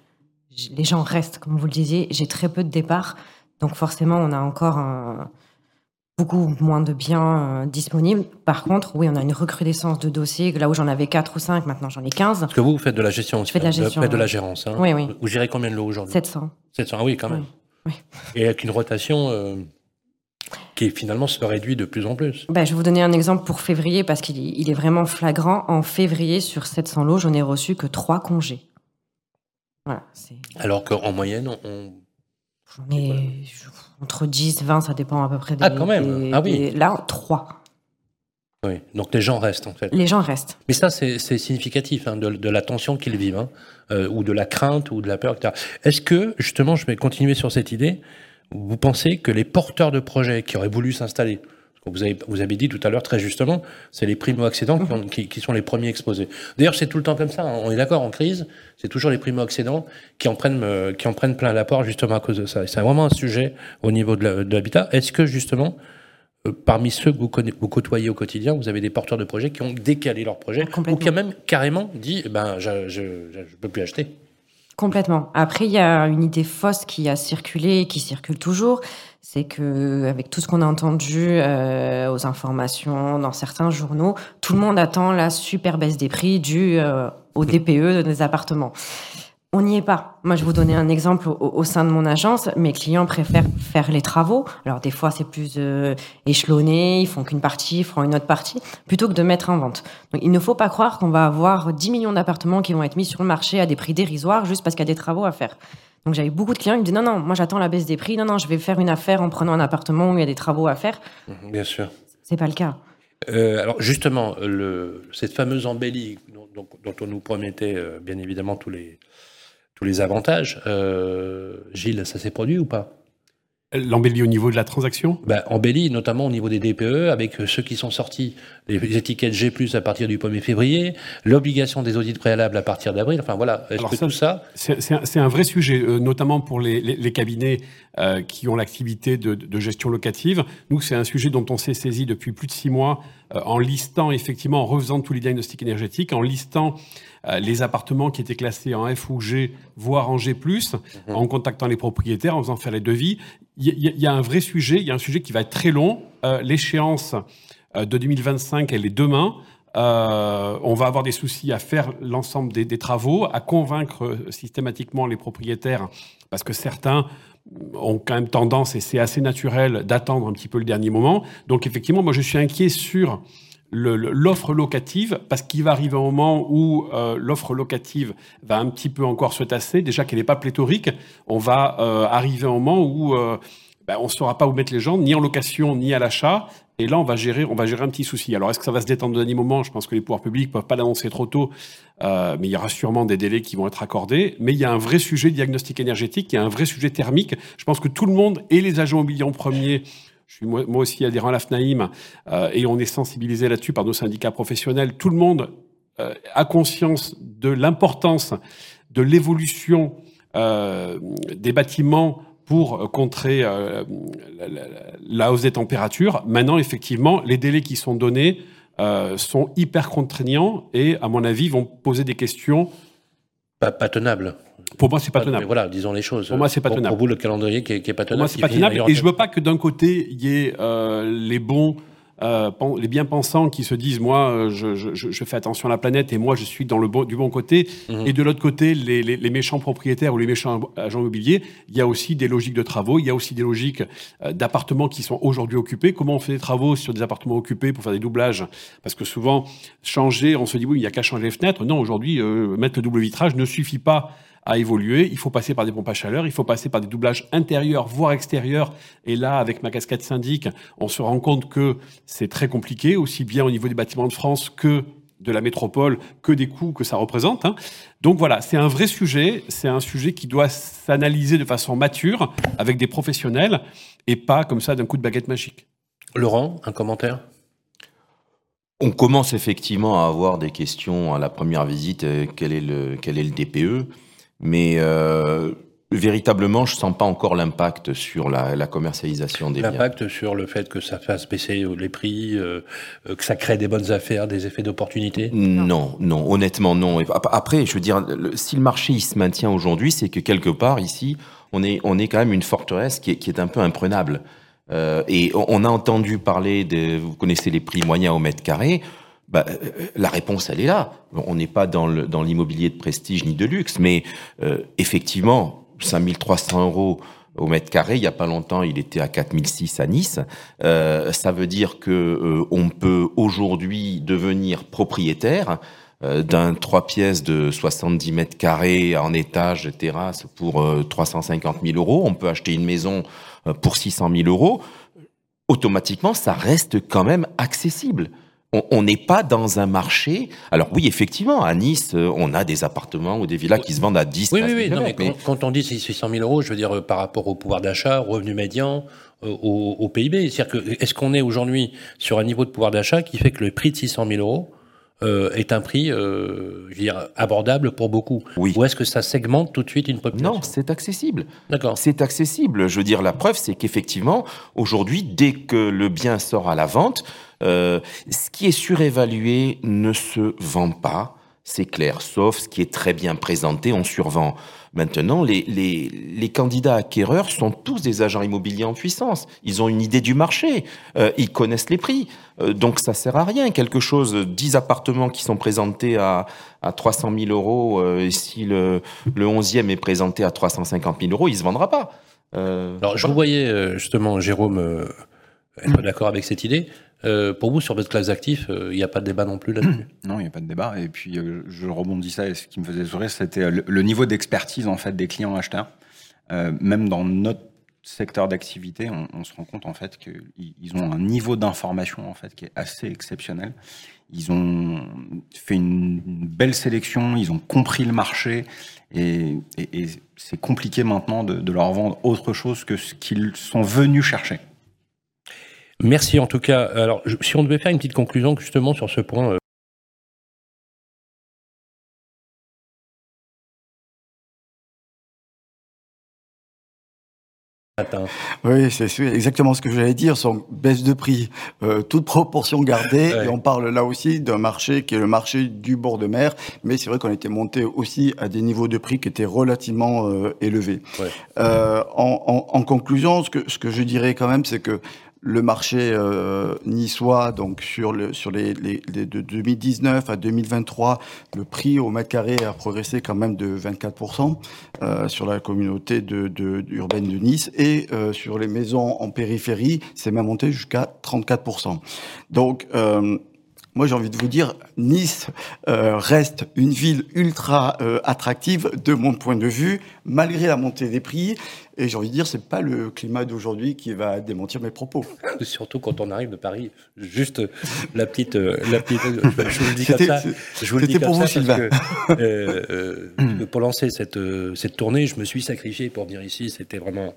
Les gens restent, comme vous le disiez, j'ai très peu de départs. Donc forcément, on a encore un, beaucoup moins de biens euh, disponibles. Par contre, oui, on a une recrudescence de dossiers. Là où j'en avais 4 ou 5, maintenant j'en ai 15. Parce que vous, vous faites de la gestion aussi. Je fais de la gestion. Vous faites de la gérance. Hein. Oui, oui. Vous gérez combien de lots aujourd'hui? 700. 700, ah oui, quand même. Oui. Et avec une rotation euh, qui finalement se réduit de plus en plus. Ben, je vais vous donner un exemple pour février parce qu'il il est vraiment flagrant. En février, sur 700 lots, je n'ai reçu que 3 congés. Voilà, Alors qu'en moyenne, on. J'en ai entre 10, 20, ça dépend à peu près des. Ah, quand même des, Ah oui des, Là, 3. Oui, donc les gens restent en fait. Les gens restent. Mais ça, c'est significatif hein, de, de, la tension qu'ils vivent, hein, euh, ou de la crainte, ou de la peur, etc. Est-ce que, justement, je vais continuer sur cette idée, vous pensez que les porteurs de projets qui auraient voulu s'installer, vous avez, vous avez dit tout à l'heure très justement, c'est les primo-accédants qui, ont, qui, qui, sont les premiers exposés. D'ailleurs, c'est tout le temps comme ça. Hein. On est d'accord, en crise, c'est toujours les primo-accédants qui en prennent, euh, qui en prennent plein l'apport justement à cause de ça. C'est vraiment un sujet au niveau de l'habitat. Est-ce que justement, euh, parmi ceux que vous, vous, côtoyez au quotidien, vous avez des porteurs de projets qui ont décalé leur projet ou qui ont même carrément dit, eh ben, je, je peux plus acheter? Complètement. Après, il y a une idée fausse qui a circulé et qui circule toujours c'est que avec tout ce qu'on a entendu euh, aux informations dans certains journaux, tout le monde attend la super baisse des prix due euh, au DPE des appartements. On n'y est pas. Moi, je vous donner un exemple au, au, sein de mon agence. Mes clients préfèrent faire les travaux. Alors, des fois, c'est plus euh, échelonné. Ils font qu'une partie, ils feront une autre partie, plutôt que de mettre en vente. Donc, il ne faut pas croire qu'on va avoir 10 millions d'appartements qui vont être mis sur le marché à des prix dérisoires juste parce qu'il y a des travaux à faire. Donc j'avais beaucoup de clients qui me disaient non, non, moi j'attends la baisse des prix, non, non, je vais faire une affaire en prenant un appartement où il y a des travaux à faire. Bien sûr. C'est pas le cas. Euh, alors justement, le, cette fameuse embellie dont, dont, dont on nous promettait euh, bien évidemment tous les, tous les avantages, euh, Gilles, ça s'est produit ou pas? L'embellie au niveau de la transaction? Ben, Embellie, notamment au niveau des DPE, avec ceux qui sont sortis, les étiquettes G+, à partir du 1er février, l'obligation des audits préalables à partir d'avril, enfin voilà, est-ce que ça, tout ça... C'est un, un, vrai sujet, euh, notamment pour les, les, les cabinets euh, qui ont l'activité de, de, gestion locative. Nous, c'est un sujet dont on s'est saisi depuis plus de six mois, euh, en listant, effectivement, en refaisant tous les diagnostics énergétiques, en listant les appartements qui étaient classés en F ou G, voire en G+, mmh. en contactant les propriétaires, en faisant faire les devis. Il y, y, y, a un vrai sujet, il y a un sujet qui va être très long. Euh, L'échéance euh, de 2025, elle est demain. Euh, on va avoir des soucis à faire l'ensemble des, des, travaux, à convaincre systématiquement les propriétaires, parce que certains ont quand même tendance, et c'est assez naturel, d'attendre un petit peu le dernier moment. Donc effectivement, moi je suis inquiet sur l'offre locative, parce qu'il va arriver un moment où euh, l'offre locative va un petit peu encore se tasser, déjà qu'elle n'est pas pléthorique, on va euh, arriver un moment où euh, ben, on ne saura pas où mettre les gens, ni en location, ni à l'achat, et là on va gérer, on va gérer un petit souci. Alors est-ce que ça va se détendre d'un moment? Je pense que les pouvoirs publics ne peuvent pas l'annoncer trop tôt, mais il y aura sûrement des délais qui vont être accordés, mais il y a un vrai sujet de diagnostic énergétique, il y a un vrai sujet thermique, je pense que tout le monde, et les agents immobiliers en premier, je suis moi, moi aussi adhérent à la FNAIM euh, et on est sensibilisé là-dessus par nos syndicats professionnels. Tout le monde euh, a conscience de l'importance de l'évolution euh, des bâtiments pour contrer euh, la, la, hausse des températures. Maintenant, effectivement, les délais qui sont donnés sont hyper contraignants et, à mon avis, vont poser des questions Pas, pas tenable. Pour moi, c'est pas Mais tenable. Voilà, disons les choses. Pour moi, c'est pas tenable. Pour vous, le calendrier qui est, qui est pas Pour tenable. moi, c'est pas tenable. Et je veux pas que d'un côté, il y ait euh, les bons, euh, les bien-pensants qui se disent, moi, euh, je, je- je- je fais attention à la planète et moi, je suis dans le bon, du bon côté. Mhm. Et de l'autre côté, les, les- les méchants propriétaires ou les méchants agents immobiliers, il y a aussi des logiques de travaux, il y a aussi des logiques euh, d'appartements qui sont aujourd'hui occupés. Comment on fait des travaux sur des appartements occupés pour faire des doublages? Parce que souvent, changer, on se dit, oui, il n'y a qu'à changer les fenêtres. Non, aujourd'hui, euh, mettre le double vitrage ne suffit pas à évoluer. Il faut passer par des pompes à chaleur, il faut passer par des doublages intérieurs, voire extérieurs. Et là, avec ma casquette syndic, on se rend compte que c'est très compliqué, aussi bien au niveau des bâtiments de France que de la métropole, que des coûts que ça représente. hein. Donc voilà, c'est un vrai sujet, c'est un sujet qui doit s'analyser de façon mature, avec des professionnels, et pas comme ça d'un coup de baguette magique. Laurent, un commentaire? On commence effectivement à avoir des questions à la première visite, euh, quel est le, quel est le DPE, mais euh, véritablement, je sens pas encore l'impact sur la, la commercialisation des biens. L'impact sur le fait que ça fasse baisser les prix, euh, euh, que ça crée des bonnes affaires, des effets d'opportunité? Non, non, honnêtement non. Après, je veux dire, si le marché il se maintient aujourd'hui, c'est que quelque part ici, on est, on est quand même une forteresse qui est, qui est un peu imprenable. Euh, et on, on a entendu parler de, vous connaissez les prix moyens au mètre carré. Bah, euh, la réponse, elle est là. On n'est pas dans le- dans l'immobilier de prestige ni de luxe, mais euh, effectivement, 5300 euros au mètre carré. Il y a pas longtemps, il était à 4006 à Nice. Euh, ça veut dire que euh, on peut aujourd'hui devenir propriétaire euh, d'un trois pièces de 70 mètres carrés en étage, terrasse pour euh, 350 000 euros. On peut acheter une maison euh, pour 600 000 euros. Automatiquement, ça reste quand même accessible. On- n'est pas dans un marché. Alors oui, effectivement, à Nice, euh, on a des appartements ou des villas qui se vendent à 10, Oui, 15 oui, 000 oui. Non, mais euros, mais- quand, quand on dit 600 000 euros, je veux dire euh, par rapport au pouvoir d'achat, au revenu médian, euh, au, au PIB. C'est-à-dire que est-ce qu'on est aujourd'hui sur un niveau de pouvoir d'achat qui fait que le prix de 600 000 euros euh, est un prix, euh, je veux dire, abordable pour beaucoup? Oui. Ou est-ce que ça segmente tout de suite une population? Non, c'est accessible. D'accord. C'est accessible. Je veux dire, la preuve, c'est qu'effectivement, aujourd'hui, dès que le bien sort à la vente, euh, ce qui est surévalué ne se vend pas. C'est clair, sauf ce qui est très bien présenté, on survend. Maintenant, les, les, les candidats acquéreurs sont tous des agents immobiliers en puissance. Ils ont une idée du marché, euh, ils connaissent les prix. Euh, donc ça sert à rien. Quelque chose, 10 appartements qui sont présentés à, à 300 000 euros, euh, et si le, le 11e est présenté à 350 000 euros, il se vendra pas. Alors, je vous euh, justement, Jérôme, être d'accord avec cette idée. Euh, pour vous, sur votre classe d'actifs, euh, il n'y a pas de débat non plus là-dessus Non, il n'y a pas de débat. Et puis, euh, je rebondissais, et ce qui me faisait sourire, c'était le, niveau d'expertise en fait des clients acheteurs. Même dans notre secteur d'activité, on, se rend compte en fait qu'ils ils ont un niveau d'information en fait qui est assez exceptionnel. Ils ont fait une, belle sélection, ils ont compris le marché, et, c'est compliqué maintenant de leur vendre autre chose que ce qu'ils sont venus chercher. Merci en tout cas. Alors, si on devait faire une petite conclusion justement sur ce point. euh. Oui, c'est exactement ce que j'allais dire, son baisse de prix, euh, toute proportion gardée, Ouais. et on parle là aussi d'un marché qui est le marché du bord de mer, mais c'est vrai qu'on était monté aussi à des niveaux de prix qui étaient relativement euh, élevés. Ouais. Euh, en, en- en conclusion, ce que, ce que je dirais quand même, c'est que le marché euh, niçois, donc sur, le, sur les, les, les- de 2019 à 2023, le prix au mètre carré a progressé quand même de 24% euh, sur la communauté de, de- urbaine de Nice et euh, sur les maisons en périphérie, c'est même monté jusqu'à 34%. Donc, euh, moi j'ai envie de vous dire, Nice euh, reste une ville ultra euh, attractive de mon point de vue, malgré la montée des prix. Et j'ai envie de dire, c'est pas le climat d'aujourd'hui qui va démentir mes propos. Surtout quand on arrive de Paris. Juste la petite, euh, la petite. Je vous le dis comme ça. Je vous le dis pour vous, Sylvain. que, euh, euh, pour lancer cette euh, cette tournée, je me suis sacrifié pour venir ici. C'était vraiment,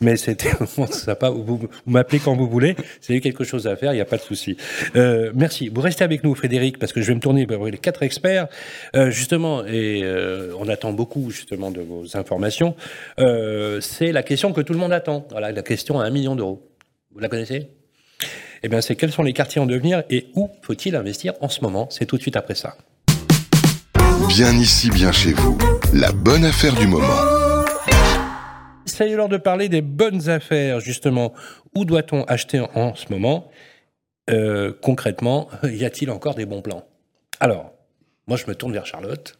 mais c'était vraiment sympa. Vous, vous m'appelez quand vous voulez. Si vous avez quelque chose à faire, il n'y a pas de souci. Euh, merci. Vous restez avec nous, Frédéric, parce que je vais me tourner vers les quatre experts, euh, justement, et euh, on attend beaucoup justement de vos informations. Euh, c'est la question que tout le monde attend. Voilà, la question à un million d'euros. Vous la connaissez? Eh bien, c'est quels sont les quartiers en devenir et où faut-il investir en ce moment? C'est tout de suite après ça. Bien ici, bien chez vous. La bonne affaire du moment. Ça y est l'heure de parler des bonnes affaires, justement. Où doit-on acheter en ce moment? Euh, Concrètement, y a-t-il encore des bons plans? Alors, moi je me tourne vers Charlotte.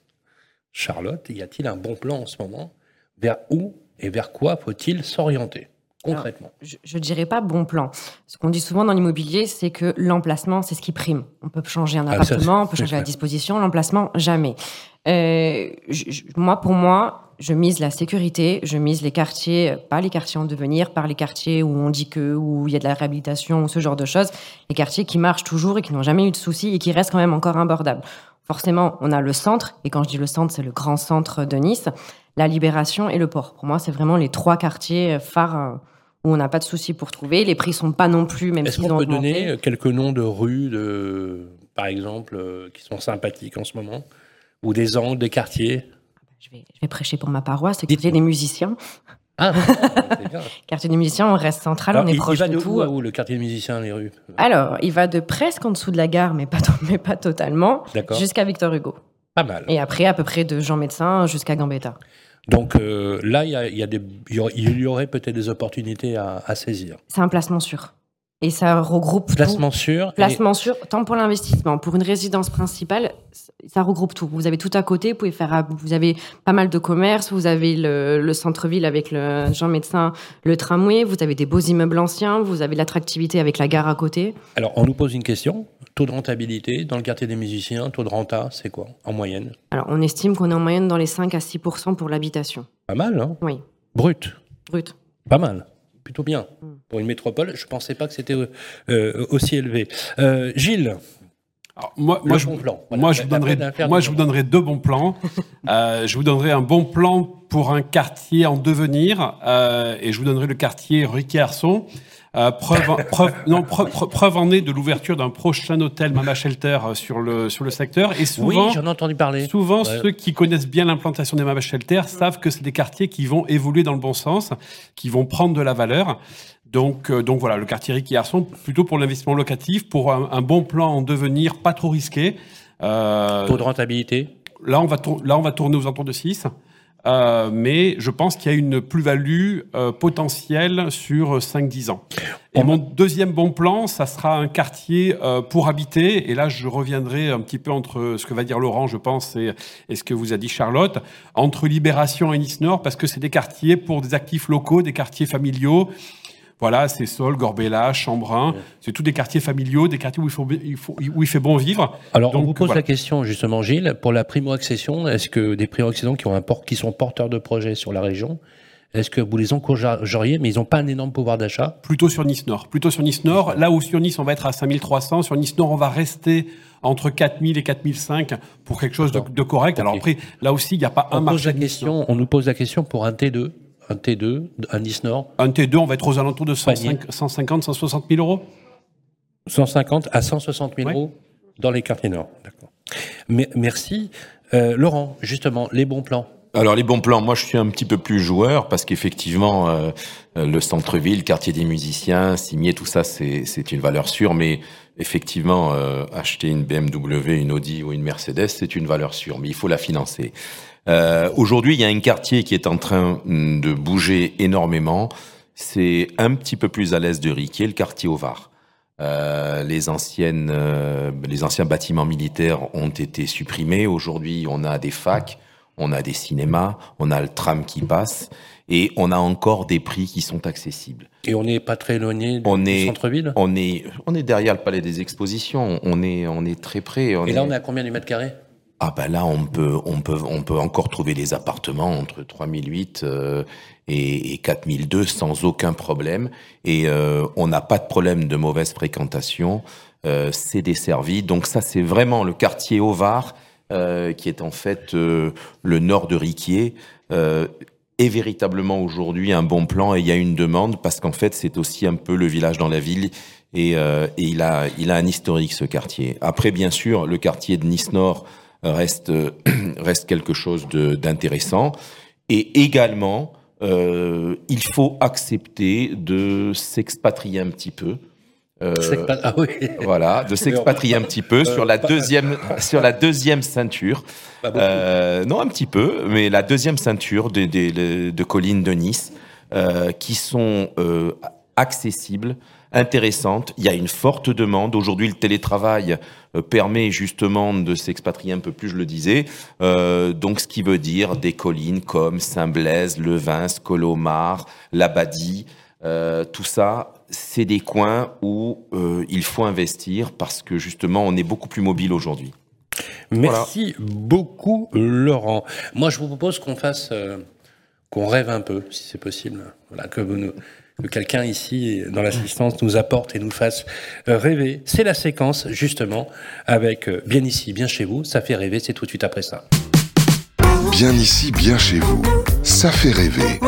Charlotte, y a-t-il un bon plan en ce moment? Vers où et vers quoi faut-il s'orienter concrètement? Je ne dirais pas bon plan. Ce qu'on dit souvent dans l'immobilier, c'est que l'emplacement, c'est ce qui prime. On peut changer un Ah, ça, appartement, on peut changer la disposition, l'emplacement, jamais. Euh, je- moi, pour moi, je mise la sécurité, je mise les quartiers, pas les quartiers en devenir, par les quartiers où on dit que, où il y a de la réhabilitation ou ce genre de choses, les quartiers qui marchent toujours et qui n'ont jamais eu de soucis et qui restent quand même encore abordables. Forcément, on a le centre, et quand je dis le centre, c'est le grand centre de Nice, la Libération et le port. Pour moi, c'est vraiment les trois quartiers phares euh, où on n'a pas de soucis pour trouver. Les prix sont pas non plus, même Est-ce qu'on peut augmenté. donner euh, quelques noms de rues, de, par exemple, euh, qui sont sympathiques en ce moment Ou des angles, des quartiers? Je vais, je vais prêcher pour ma paroisse, Dites-moi. quartier des musiciens. Ah, c'est bien. Quartier des musiciens, on reste central, Alors, on est il, il proche va de, de tout. où à où, le quartier des musiciens, les rues? Alors, il va de presque en dessous de la gare, mais pas, mais pas totalement, jusqu'à Victor Hugo. Pas mal. Et après, à peu près de Jean Médecin jusqu'à Gambetta. Donc euh, là, il y, a, il y, a des- il y aurait- peut-être des opportunités à, à saisir. C'est un placement sûr. Et ça regroupe tout. Placement sûr. et- Placement sûr, tant pour l'investissement, pour une résidence principale, ça regroupe tout. Vous avez tout à côté, vous pouvez faire, vous avez pas mal de commerces, vous avez le, le centre-ville avec le Jean Médecin, le tramway, vous avez des beaux immeubles anciens, vous avez l'attractivité avec la gare à côté. Alors, on nous pose une question. Taux de rentabilité dans le quartier des musiciens, taux de renta, c'est quoi en moyenne? Alors, on estime qu'on est en moyenne dans les 5 à 6% pour l'habitation. Pas mal, hein? Oui, Brut. brut. Pas mal. Plutôt bien. Mm. Pour une métropole, je ne pensais pas que c'était euh, aussi élevé. Euh, Gilles, Alors, moi, je, bon plan. Voilà. moi, je vous donnerai, moi, je vous deux bons plans. Euh, je vous donnerai un bon plan pour un quartier en devenir, euh, et je vous donnerai le quartier Rue Arson. Euh, preuve, en- preuve, non, preuve, en est de l'ouverture d'un prochain hôtel Mama Shelter euh, sur le, sur le secteur. Et Oui, souvent, j'en ai entendu parler. Souvent, Ouais. ceux qui connaissent bien l'implantation des Mama Shelter savent que c'est des quartiers qui vont évoluer dans le bon sens, qui vont prendre de la valeur. Donc, euh, donc voilà, le quartier Ricky Arson, plutôt pour l'investissement locatif, pour un, un bon plan en devenir, pas trop risqué. Euh, Taux de rentabilité là, on va là, on va tourner aux alentours de 6. Euh, mais je pense qu'il y a une plus-value euh, potentielle sur 5-10 ans. Et On mon deuxième bon plan, ça sera un quartier euh, pour habiter. Et là, je reviendrai un petit peu entre ce que va dire Laurent, je pense, et, et ce que vous a dit Charlotte, entre Libération et Nice Nord, parce que c'est des quartiers pour des actifs locaux, des quartiers familiaux. Voilà, c'est Sol, Gorbella, Chambrun, c'est tous des quartiers familiaux, des quartiers où il, faut, il faut- où il fait bon vivre. Alors, on vous pose voilà. la question, justement, Gilles, pour la primo-accession, est-ce que des primo-accessions qui, ont un port, qui sont porteurs de projets sur la région, est-ce que vous les encourageriez, mais ils n'ont pas un énorme pouvoir d'achat? Plutôt sur Nice Nord. Plutôt sur Nice Nord. Là où sur Nice, on va être à 5300. Sur Nice Nord, on va rester entre 4000 et 4005 pour quelque chose de, correct. Alors après, là aussi, il n'y a pas un on, pose marché. la Nice question, on nous pose la question pour un T2, un T2, un Nice Nord, Un T2, on va être aux alentours de 105 150, 160 000 euros. 150 à 160 000 Ouais. euros dans les quartiers nord. D'accord. Merci. Euh, Laurent, justement, les bons plans. Alors les bons plans, moi je suis un petit peu plus joueur parce qu'effectivement euh, euh, le centre-ville, quartier des musiciens, Cimier, tout ça c'est c'est une valeur sûre, mais effectivement euh, acheter une BMW, une Audi ou une Mercedes c'est une valeur sûre, mais il faut la financer. Euh, Aujourd'hui il y a un quartier qui est en train de bouger énormément, c'est un petit peu plus à l'est de Riquier, le quartier au Var. Euh, les anciennes, euh, les anciens bâtiments militaires ont été supprimés. Aujourd'hui, on a des facs, on a des cinémas, on a le tram qui passe, et on a encore des prix qui sont accessibles. Et on n'est pas très éloigné du, est- centre-ville? On est, on est derrière le palais des expositions. On est, on est très près. On Et là, est- on est à combien du mètre carré? Ah ben là, on peut, on peut, on peut encore trouver des appartements entre 3008 euh, et, et 4002 sans aucun problème. Et euh, on n'a pas de problème de mauvaise fréquentation. Euh, c'est desservi. Donc ça, c'est vraiment le quartier Var, euh, qui est en fait euh, le nord de Riquier. Euh, est véritablement aujourd'hui un bon plan et il y a une demande parce qu'en fait c'est aussi un peu le village dans la ville et, et il a il a un historique ce quartier. Après bien sûr le quartier de Nice Nord reste reste quelque chose de d'intéressant et également euh, il faut accepter de s'expatrier un petit peu euh, Ah oui. voilà, de s'expatrier un petit peu sur la deuxième, sur la deuxième ceinture. Euh, non, un petit peu, mais la deuxième ceinture des- de, de collines de Nice, euh, qui sont euh, accessibles, intéressantes. Il y a une forte demande. Aujourd'hui, le télétravail euh, permet justement de s'expatrier un peu plus, je le disais. Euh, donc, ce qui veut dire des collines comme Saint-Blaise, Levins, Colomar, Labadie. Euh, tout ça, c'est des coins où il faut investir parce que justement, on est beaucoup plus mobile aujourd'hui. Merci beaucoup, Laurent. Moi, je vous propose qu'on fasse, qu'on rêve un peu, si c'est possible. Voilà, que, vous nous- que quelqu'un ici, dans l'assistance, nous apporte et nous fasse euh, rêver. C'est la séquence, justement, avec euh, Bien ici, bien chez vous. Ça fait rêver, c'est tout de suite après ça. Bien ici, bien chez vous. Ça fait rêver.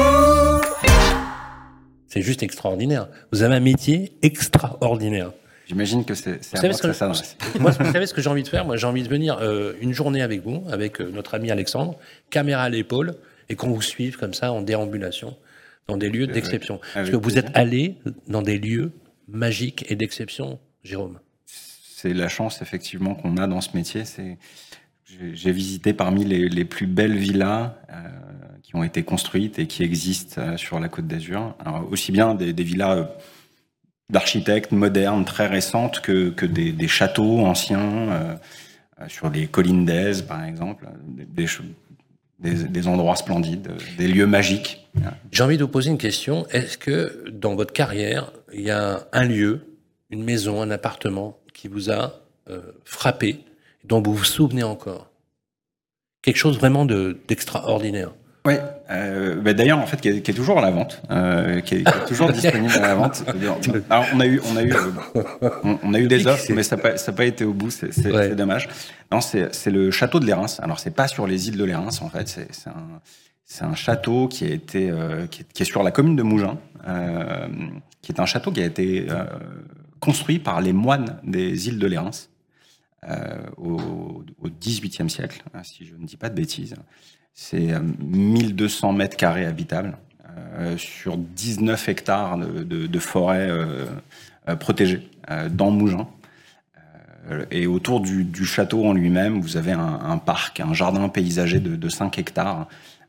C'est juste extraordinaire. Vous avez un métier extraordinaire. J'imagine que c'est à savez, ce que ça s'adresse. moi, vous savez ce que j'ai envie de faire? Moi, j'ai envie de venir euh, une journée avec vous, avec euh, notre ami Alexandre, caméra à l'épaule, et qu'on vous suive comme ça en déambulation dans des lieux d'exception. Parce que vous plaisir. êtes allé dans des lieux magiques et d'exception, Jérôme. C'est la chance effectivement qu'on a dans ce métier. C'est j'ai visité parmi les, les plus belles villas euh, qui ont été construites et qui existent euh, sur la Côte d'Azur. Aussi bien des, des villas euh, d'architectes modernes, très récentes, que, que des, des châteaux anciens euh, sur les collines d'Aise, par exemple, des, endroits splendides, des lieux magiques. J'ai envie de vous poser une question. Est-ce que dans votre carrière, il y a un lieu, une maison, un appartement qui vous a euh, frappé, dont vous vous souvenez encore? Quelque chose vraiment de- d'extraordinaire. Oui, euh, bah d'ailleurs en fait qui est, qui est toujours à la vente, euh, qui, est, qui est toujours disponible à la vente. Alors on a eu, on a eu, euh, on, on a eu des offres, mais ça n'a pas, été au bout, c'est Ouais. dommage. Non, c'est le château de Lérins. Alors c'est pas sur les îles de Lérins en fait, c'est un, c'est un château qui a été, euh, qui, est, sur la commune de Mougins, euh, qui est un château qui a été euh, construit par les moines des îles de Lérins au, XVIIIe siècle, hein, si je ne dis pas de bêtises. C'est euh, 1200 mètres carrés habitables sur 19 hectares de, forêt protégée dans Mougins. Et autour du, château en lui-même, vous avez un, un parc, un jardin paysager de, de 5 hectares.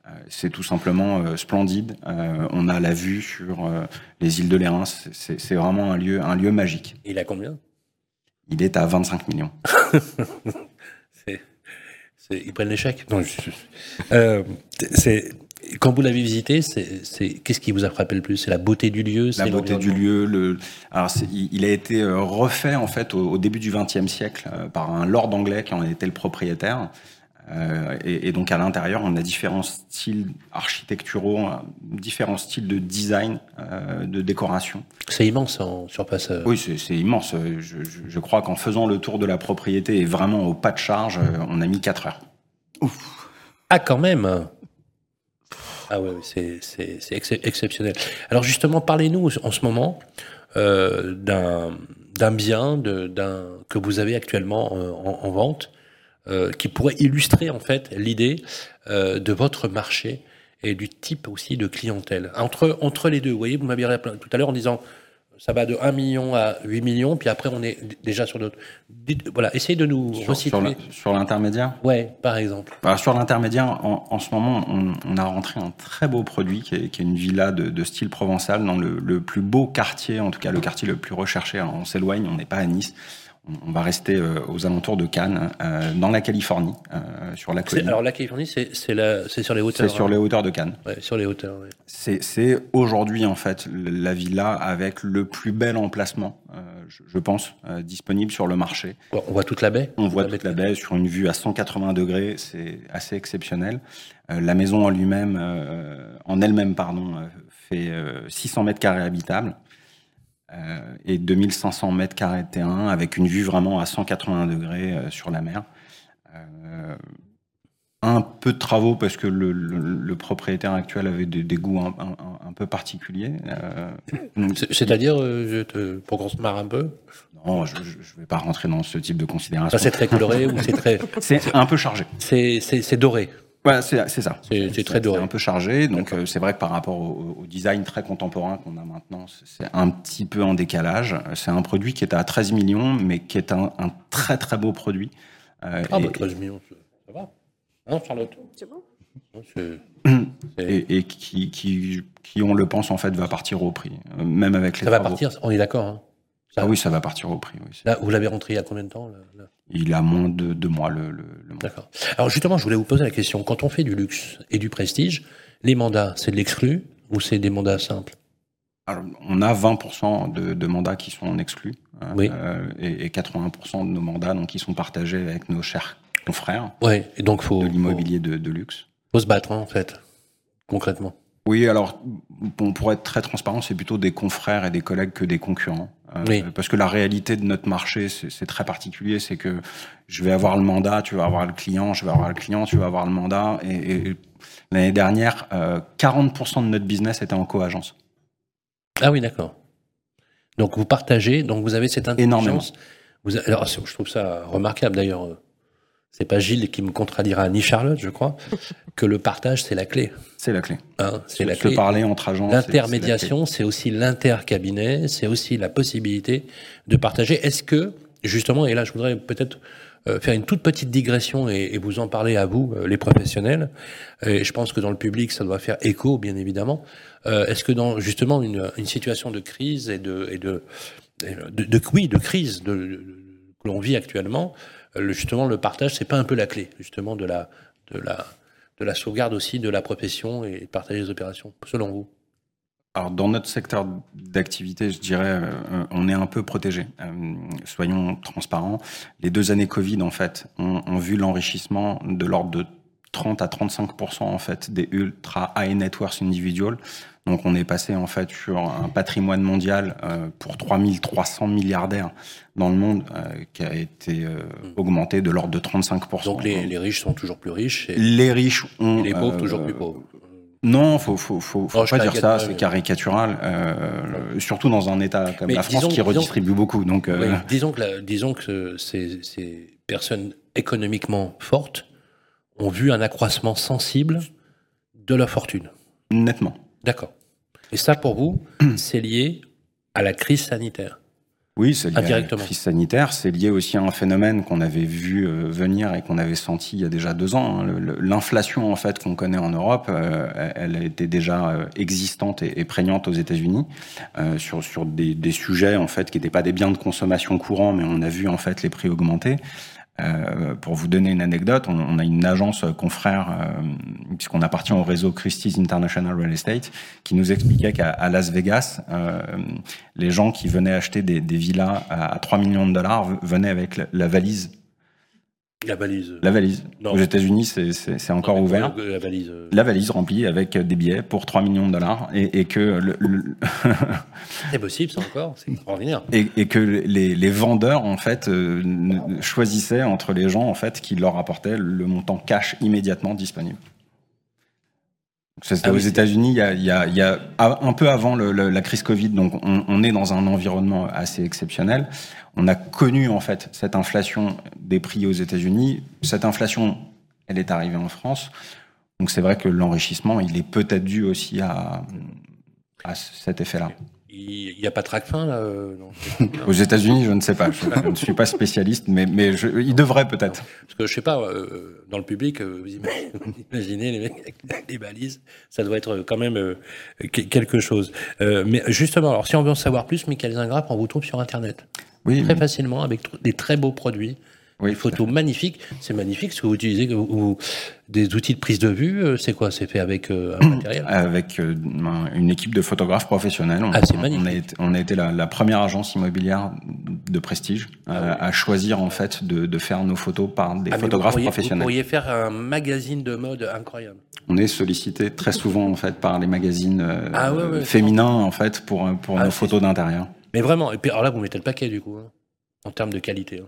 Euh, C'est tout simplement euh, splendide. Euh, on a la vue sur euh, les îles de Lérins. C'est vraiment un lieu, un lieu magique. Il a combien? Il est à 25 millions. Ils prennent l'échec? C'est quand vous l'avez visité, c'est, qu'est-ce qui vous a frappé le plus? C'est la beauté du lieu, la beauté du lieu. Le... Alors, c'est- il, il a été refait en fait au, au début du XXe siècle par un lord anglais qui en était le propriétaire. Euh, et, et donc à l'intérieur, on a différents styles architecturaux, euh, différents styles de design, euh, de décoration. C'est immense en surface. Oui, c'est immense. Je, je- je crois qu'en faisant le tour de la propriété et vraiment au pas de charge, on a mis 4 heures. Ah, quand même Ah ouais, c'est, c'est, c'est ex- exceptionnel. Alors justement, parlez-nous en ce moment euh, d'un, bien de, que vous avez actuellement en, en vente, euh, qui pourrait illustrer en fait l'idée euh, de votre marché et du type aussi de clientèle. Entre, entre les deux, vous voyez, vous rappelé tout à l'heure en disant ça va de 1 million à 8 millions, puis après on est déjà sur d'autres. Voilà, essayez de nous Sur, sur resituer. la- sur l'intermédiaire? Ouais, par exemple. Alors, sur l'intermédiaire, en, en ce moment, on, on a rentré un très beau produit qui est, qui est une villa de, de style provençal dans le, le plus beau quartier, en tout cas le quartier le plus recherché. Alors, on s'éloigne, on n'est pas à Nice. On, va rester euh, aux alentours de Cannes, euh, dans la Californie, euh, sur la C'est- colline. alors la Californie, c'est, c'est, la, c'est sur les C'est hauteurs. sur hein. les hauteurs de Cannes. Ouais, sur les hauteurs, ouais. C'est c'est aujourd'hui en fait la villa avec le plus bel emplacement, je, je pense, disponible sur le marché. On voit toute la baie. On voit La toute baie. la baie sur une vue à 180 degrés, c'est assez exceptionnel. La maison en lui-même, en elle-même, pardon, fait euh, 600 mètres carrés habitables et 2500 mètres carrés de terrain avec une vue vraiment à 180 degrés euh, sur la mer. Euh, un peu de travaux parce que le, le- le propriétaire actuel avait des, des goûts un, un- un peu particuliers. Euh, C'est-à-dire, euh, pour qu'on se marre un peu, non, je ne vais pas rentrer dans ce type de considération. c'est très coloré ou c'est très, C'est un peu chargé. c'est doré. Ouais, c'est c'est ça. C'est- c'est très doré. un peu chargé. Donc, euh, c'est vrai que par rapport au, au design très contemporain qu'on a maintenant, c'est- un petit peu en décalage. C'est un produit qui est à 13 millions, mais qui est un, un très très beau produit. Euh, Ah, et, bah 13 millions, ça va. Hein, Charlotte? C'est bon Non, et- et qui, qui, qui, on le pense, en fait, va partir au prix. Euh, Même avec les Ça va partir, on est d'accord. hein Ah oui, ça va partir au prix. Oui. Là, vous l'avez rentré il y a combien de temps là, là? Il a moins de deux mois le, le. D'accord. Alors justement, je voulais vous poser la question. Quand on fait du luxe et du prestige, les mandats, c'est de l'exclu ou c'est des mandats simples? Alors, on a 20% de, de mandats qui sont exclus hein, Oui. euh, et, et 80% de nos mandats donc, qui sont partagés avec nos chers confrères Ouais, et donc faut, de faut, l'immobilier de, de luxe. faut se battre, hein, en fait, concrètement. Oui, alors, bon, pour être très transparent, c'est plutôt des confrères et des collègues que des concurrents. Euh, Oui. Parce que la réalité de notre marché, c'est très particulier. C'est que je vais avoir le mandat, tu vas avoir le client, je vais avoir le client, tu vas avoir le mandat. Et, et l'année dernière, euh, 40% de notre business était en co-agence. Ah oui, d'accord. Donc vous partagez, donc vous avez cette Énormément. intelligence. Vous a- alors je trouve ça remarquable d'ailleurs. Euh, C'est pas Gilles qui me contredira ni Charlotte, je crois, que le partage c'est la clé. C'est la clé. Hein, c'est Se- la se clé. parler entre agents. L'intermédiation, c'est aussi l'intercabinet, c'est aussi la possibilité de partager. Est-ce que, justement, et là je voudrais peut-être euh, faire une toute petite digression et, et vous en parler à vous, euh, les professionnels, et je pense que dans le public, ça doit faire écho, bien évidemment. Euh, Est-ce que dans justement une, une situation de crise et de, et de, de, de- oui, de crise de, de- que l'on vit actuellement, euh, le- justement le partage, c'est pas un peu la clé, justement, de la, de la, de la sauvegarde aussi de la profession et de partager les opérations, selon vous? Alors, dans notre secteur d'activité, je dirais, euh, on est un peu protégé. Euh, soyons transparents. Les deux années Covid, en fait, ont, ont vu l'enrichissement de l'ordre de 30 à 35% en fait des ultra high net worth individuals. Donc, on est passé en fait sur un patrimoine mondial euh, pour 3300 milliardaires dans le monde euh, qui a été euh, augmenté de l'ordre de 35 Donc les, les riches sont toujours plus riches et, Les riches ont et les pauvres euh, toujours plus pauvres. non, faut, faut, faut, faut Oh, pas dire ça, c'est caricatural. Euh, surtout dans un État comme Mais la France disons- qui disons- redistribue beaucoup. Donc, euh, disons que, la- disons que ces, ces personnes économiquement fortes ont vu un accroissement sensible de leur fortune. nettement. D'accord. Et ça, pour vous, c'est lié à la crise sanitaire. Oui, c'est lié à la crise sanitaire. C'est lié aussi à un phénomène qu'on avait vu euh, venir et qu'on avait senti il y a déjà deux ans. hein. L'inflation, en fait, qu'on connaît en Europe, euh, elle était déjà euh, existante et, prégnante aux États-Unis sur sur des, des sujets en fait qui n'étaient pas des biens de consommation courants, mais on a vu en fait les prix augmenter. Euh, pour vous donner une anecdote, on, on a une agence confrère, euh, puisqu'on appartient au réseau Christie's International Real Estate, qui nous expliquait qu'à Las Vegas, euh, les gens qui venaient acheter des, des villas à, à 3 millions de dollars venaient avec la valise. La valise. La valise. Non. Aux États-Unis, c'est- encore Non, ouvert. La valise. euh, La valise remplie avec des billets pour 3 millions de dollars et, et que le- le, C'est possible, ça encore. C'est extraordinaire. et, et que les, les vendeurs en fait euh, choisissaient entre les gens en fait qui leur apportaient le montant cash immédiatement disponible. Ah aux États-Unis il y a, il y a- il y a- un peu avant le- le- la crise Covid, donc on, on est dans un environnement assez exceptionnel. On a connu en fait cette inflation des prix aux États-Unis. Cette inflation, elle est arrivée en France. Donc c'est vrai que l'enrichissement, il est peut-être dû aussi à, à cet effet-là. Il n'y a pas de trac-fin, là euh, non. Aux États-Unis, je ne sais pas. Je, je ne suis pas spécialiste, mais, mais je, il devrait peut-être. Parce que je sais pas, euh, dans le public, euh, vous imaginez, les mecs avec des balises, ça doit être quand même euh, que- quelque chose. Euh, mais justement, alors si on veut en savoir plus, Michael Zingrap, on vous trouve sur Internet Oui, très facilement avec des très beaux produits. Oui, Des photos magnifiques, c'est magnifique ce que vous utilisez, des outils de prise de vue, euh, c'est quoi? C'est fait avec euh, un matériel? Avec euh, un- une équipe de photographes professionnels. On, Ah, c'est magnifique. on a été, on a été la, la première agence immobilière de prestige euh, à choisir en fait de, de faire nos photos par des Ah, photographes vous pourriez, professionnels. Vous pourriez faire un magazine de mode incroyable. On est sollicité très souvent en fait par les magazines Ah ouais, ouais, féminins en fait pour pour Ah, nos photos d'intérieur. Mais vraiment, et puis alors là, vous mettez le paquet du coup, hein, en termes de qualité. hein.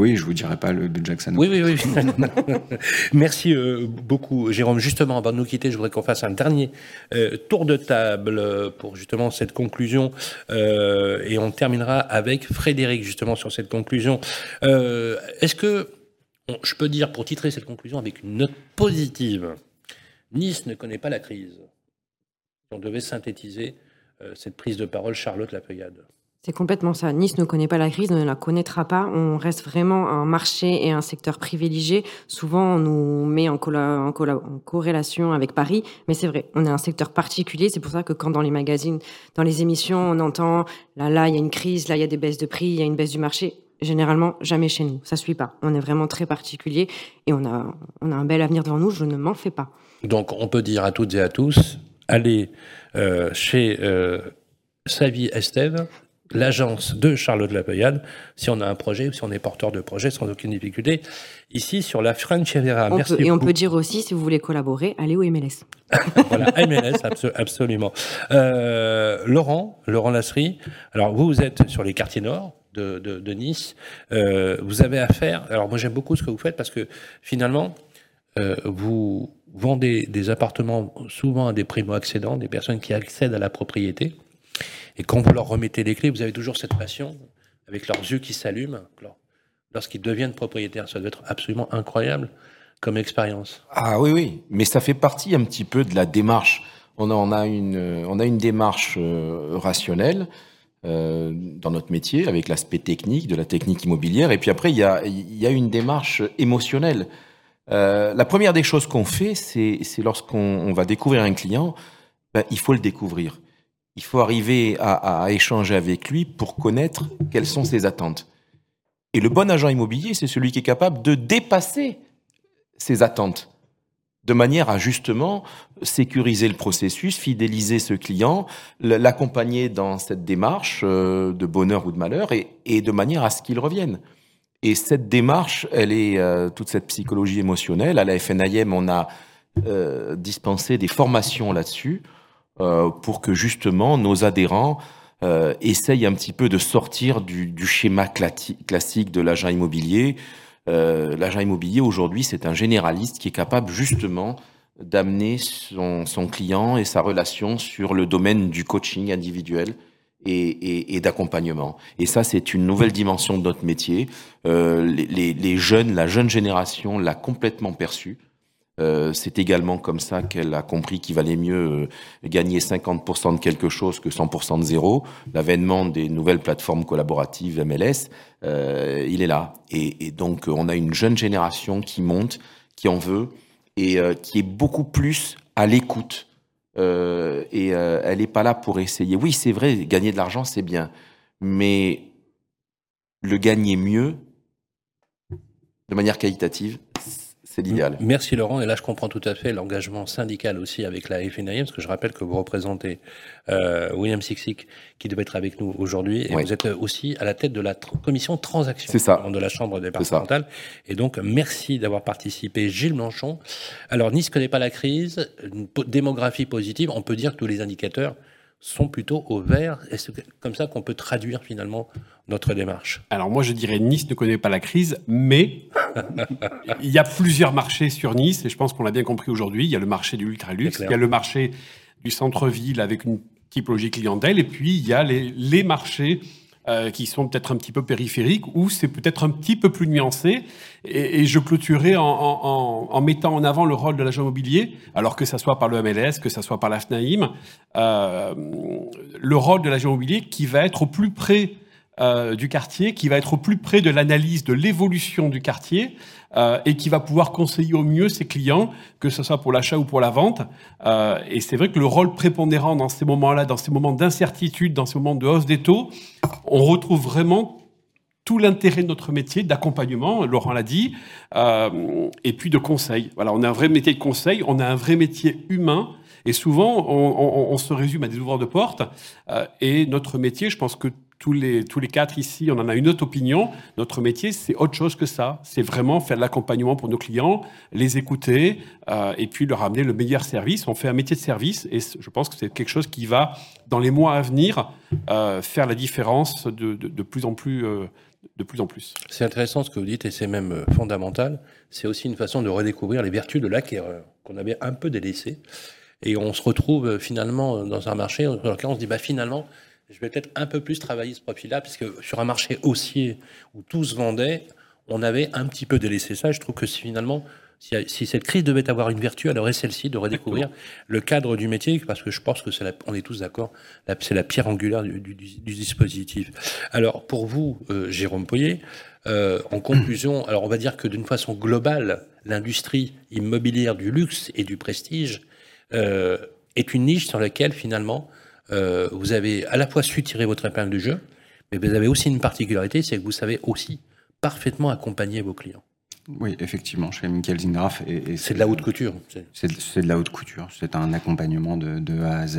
Oui, je vous dirai pas le de Jackson. Oui, oui, oui. Merci euh, beaucoup, Jérôme. Justement, avant de nous quitter, je voudrais qu'on fasse un dernier euh, tour de table pour justement cette conclusion. Euh, et on terminera avec Frédéric, justement, sur cette conclusion. Euh, Est-ce que je peux dire, pour titrer cette conclusion avec une note positive, Nice ne connaît pas la crise. On devait synthétiser euh, cette prise de parole, Charlotte Lapeuillade. C'est complètement ça. Nice ne connaît pas la crise, ne la connaîtra pas. On reste vraiment un marché et un secteur privilégié. Souvent, on nous met en, corrélation avec Paris, mais c'est vrai, on est un secteur particulier. C'est pour ça que quand dans les magazines, dans les émissions, on entend là, là, il y a une crise, là, il y a des baisses de prix, il y a une baisse du marché. Généralement, jamais chez nous. Ça suit pas. On est vraiment très particulier et on a, on a un bel avenir devant nous. Je ne m'en fais pas. Donc, on peut dire à toutes et à tous, allez euh, chez euh, Savi Estève, l'agence de Charlotte Lapeuillade, si on a un projet ou si on est porteur de projet sans aucune difficulté, ici sur la French Riviera. On Merci peut- et on beaucoup. peut dire aussi, si vous voulez collaborer, allez au MLS. Voilà, MLS, abso- absolument. Euh, Laurent, Laurent Lasserie, alors vous, vous êtes sur les quartiers nord de, de- de Nice. Euh, vous avez affaire, alors moi j'aime beaucoup ce que vous faites parce que finalement, euh, vous vendez des appartements souvent à des primo-accédants, des personnes qui accèdent à la propriété. Et quand vous leur remettez les clés, vous avez toujours cette passion, avec leurs yeux qui s'allument, lors- lorsqu'ils deviennent propriétaires. Ça doit être absolument incroyable comme expérience. Ah oui, oui, mais ça fait partie un petit peu de la démarche. On a, une, on a une démarche euh, rationnelle euh, dans notre métier, avec l'aspect technique, de la technique immobilière, et puis après, il y a, y a une démarche émotionnelle. Euh, la première des choses qu'on fait, c'est lorsqu'on on va découvrir un client, ben, il faut le découvrir. Il faut arriver à, échanger avec lui pour connaître quelles sont ses attentes. Et le bon agent immobilier, c'est celui qui est capable de dépasser ses attentes, de manière à justement sécuriser le processus, fidéliser ce client, l'accompagner dans cette démarche euh, de bonheur ou de malheur, et, de manière à ce qu'il revienne. Et cette démarche, elle est euh, toute cette psychologie émotionnelle. À la FNIM, on a euh, dispensé des formations là-dessus pour que justement nos adhérents euh, essayent un petit peu de sortir du, du schéma classique de l'agent immobilier. Euh, l'agent immobilier aujourd'hui, c'est un généraliste qui est capable justement d'amener son, son client et sa relation sur le domaine du coaching individuel et, et- et d'accompagnement. Et ça, c'est une nouvelle dimension de notre métier. Euh, les- les jeunes, la jeune génération l'a complètement perçu. Euh, c'est également comme ça qu'elle a compris qu'il valait mieux euh, gagner 50% de quelque chose que 100% de zéro. L'avènement des nouvelles plateformes collaboratives MLS, euh, il est là. Et, donc, on a une jeune génération qui monte, qui en veut, et qui est beaucoup plus à l'écoute. Et elle n'est pas là pour essayer. Oui, c'est vrai, gagner de l'argent, c'est bien. Mais le gagner mieux, de manière qualitative, c'est l'idéal. Merci Laurent, et là je comprends tout à fait l'engagement syndical aussi avec la FNIM, parce que je rappelle que vous représentez euh, William Sixic, qui devait être avec nous aujourd'hui, et Oui. vous êtes aussi à la tête de la tr- commission transaction ça. de la Chambre départementale. Et donc merci d'avoir participé, Gilles Blanchon. Alors Nice connaît pas la crise, une démographie positive, on peut dire que tous les indicateurs sont plutôt au vert, et c'est comme ça qu'on peut traduire finalement notre démarche. Alors moi je dirais Nice ne connaît pas la crise, mais il y a plusieurs marchés sur Nice et je pense qu'on l'a bien compris aujourd'hui. Il y a le marché du ultra C'est luxe, clair. il y a le marché du centre-ville avec une typologie clientèle et puis il y a les, les marchés euh, qui sont peut-être un petit peu périphériques où c'est peut-être un petit peu plus nuancé. Et, je clôturerai en mettant en avant le rôle de l'agent immobilier, alors que ça soit par le MLS, que ça soit par la FNAIM, euh, le rôle de l'agent immobilier qui va être au plus près euh, du quartier, qui va être au plus près de l'analyse de l'évolution du quartier euh, et qui va pouvoir conseiller au mieux ses clients, que ce soit pour l'achat ou pour la vente. Euh, et c'est vrai que le rôle prépondérant dans ces moments-là, dans ces moments d'incertitude, dans ces moments de hausse des taux, on retrouve vraiment tout l'intérêt de notre métier d'accompagnement, Laurent l'a dit, euh, et puis de conseil. Voilà, on a un vrai métier de conseil, on a un vrai métier humain, et souvent on, se résume à des ouvreurs de porte. et notre métier, je pense que tous les, tous les quatre ici, on en a une autre opinion. Notre métier, c'est autre chose que ça. C'est vraiment faire de l'accompagnement pour nos clients, les écouter euh, et puis leur amener le meilleur service. On fait un métier de service et je pense que c'est quelque chose qui va, dans les mois à venir, euh, faire la différence de, de- plus en plus. euh, de plus en plus. C'est intéressant ce que vous dites et c'est même fondamental. C'est aussi une façon de redécouvrir les vertus de l'acquéreur qu'on avait un peu délaissé. Et on se retrouve finalement dans un marché dans lequel on se dit bah finalement je vais peut-être un peu plus travailler ce profil-là puisque sur un marché haussier où tout se vendait, on avait un petit peu délaissé ça. Je trouve que si, finalement, si, si cette crise devait avoir une vertu, elle aurait celle-ci de redécouvrir le cadre du métier, parce que je pense que c'est la- on est tous d'accord, c'est la pierre angulaire du, du- du dispositif. Alors pour vous, euh, Jérôme Poyer, euh, en conclusion, alors on va dire que d'une façon globale, l'industrie immobilière du luxe et du prestige euh, est une niche sur laquelle finalement euh, vous avez à la fois su tirer votre épingle du jeu, mais vous avez aussi une particularité, c'est que vous savez aussi parfaitement accompagner vos clients. Oui, effectivement, chez Michael Zingraf. et- et C'est de la haute couture. c'est- de- la haute couture. C'est un accompagnement de, de A à Z,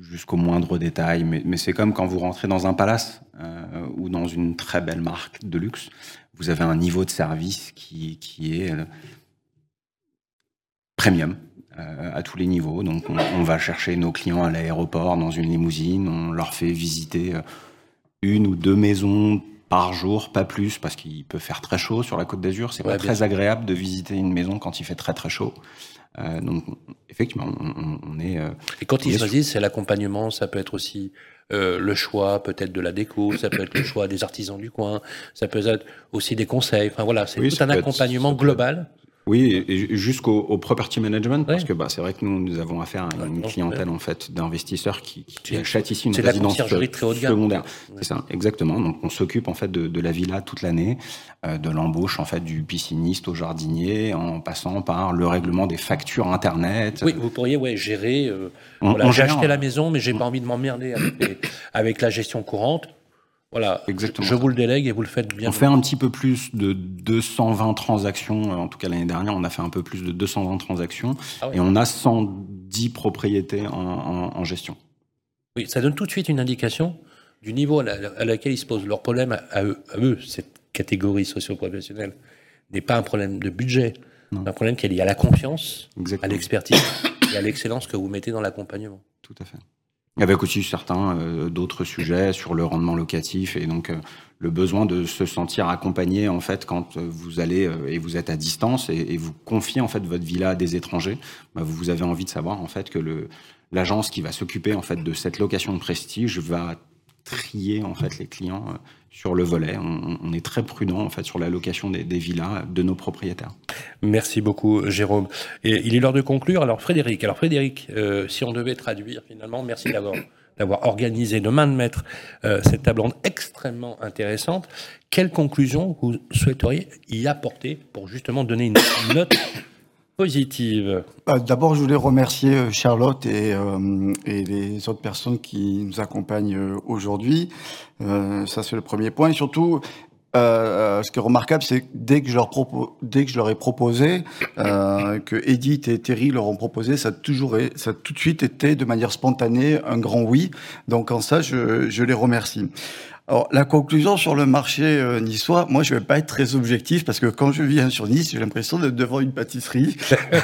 jusqu'au moindre détail. Mais, mais c'est comme quand vous rentrez dans un palace euh, ou dans une très belle marque de luxe. Vous avez un niveau de service qui, qui est euh, premium à tous les niveaux. Donc, on, on va chercher nos clients à l'aéroport dans une limousine. On leur fait visiter euh, une ou deux maisons par jour, pas plus, parce qu'il peut faire très chaud sur la Côte d'Azur. C'est Ouais, pas très sûr. agréable de visiter une maison quand il fait très très chaud. Euh, donc, effectivement, on, est. euh, Et quand ils choisissent, c'est l'accompagnement, ça peut être aussi euh, le choix peut-être de la déco, ça peut être le choix des artisans du coin, ça peut être aussi des conseils. Enfin voilà, c'est Oui, tout un être- accompagnement global. Oui, et jusqu'au au property management, parce Ouais. que bah, c'est vrai que nous, nous avons affaire à une clientèle en fait d'investisseurs qui, qui achètent ici une résidence très haut de gamme. secondaire. Ouais. C'est ça, exactement. Donc on s'occupe en fait de, de la villa toute l'année, euh, de l'embauche en fait du pisciniste au jardinier, en passant par le règlement des factures internet. Oui, vous pourriez ouais, gérer. euh, voilà, j'ai acheté la maison, mais j'ai pas envie de m'emmerder avec, avec la gestion courante. Voilà, Exactement je ça. vous le délègue et vous le faites bien. On fait un petit peu plus de 220 transactions, euh, en tout cas l'année dernière, on a fait un peu plus de 220 transactions, Ah et on a 110 propriétés en, en- en gestion. Oui, ça donne tout de suite une indication du niveau à, la- à laquelle ils se posent. Leur problème à, eux, à eux, cette catégorie socio-professionnelle, n'est pas un problème de budget. C'est un problème qui est lié à la confiance, à l'expertise et à l'excellence que vous mettez dans l'accompagnement. Tout à fait. Avec aussi certains euh, d'autres sujets sur le rendement locatif et donc euh, le besoin de se sentir accompagné en fait quand euh, vous allez euh, et vous êtes à distance et, et vous confiez en fait votre villa à des étrangers, bah, vous avez envie de savoir en fait que l'agence qui va s'occuper en fait de cette location de prestige va trier en fait les clients euh, sur le volet. On, est très prudent en fait sur la location des, villas de nos propriétaires. Merci beaucoup, Jérôme. Il est l'heure de conclure. Alors, Frédéric, alors Frédéric, euh, si on devait traduire finalement, merci d'avoir d'avoir organisé de main de maître euh, cette table ronde extrêmement intéressante. Quelle conclusion vous souhaiteriez y apporter pour justement donner une note Euh, D'abord, je voulais remercier euh, Charlotte et, euh, et les autres personnes qui nous accompagnent euh, aujourd'hui. Ça, c'est le premier point. Et surtout, ce qui est remarquable, c'est que dès que je leur, ai proposé, que Edith et Terry leur ont proposé, ça a, toujours, ça tout de suite été de manière spontanée un grand oui. Donc en ça, je, je les remercie. Alors, la conclusion sur le marché euh, niçois, moi, je vais pas être très objectif parce que quand je viens sur Nice, j'ai l'impression d'être devant une pâtisserie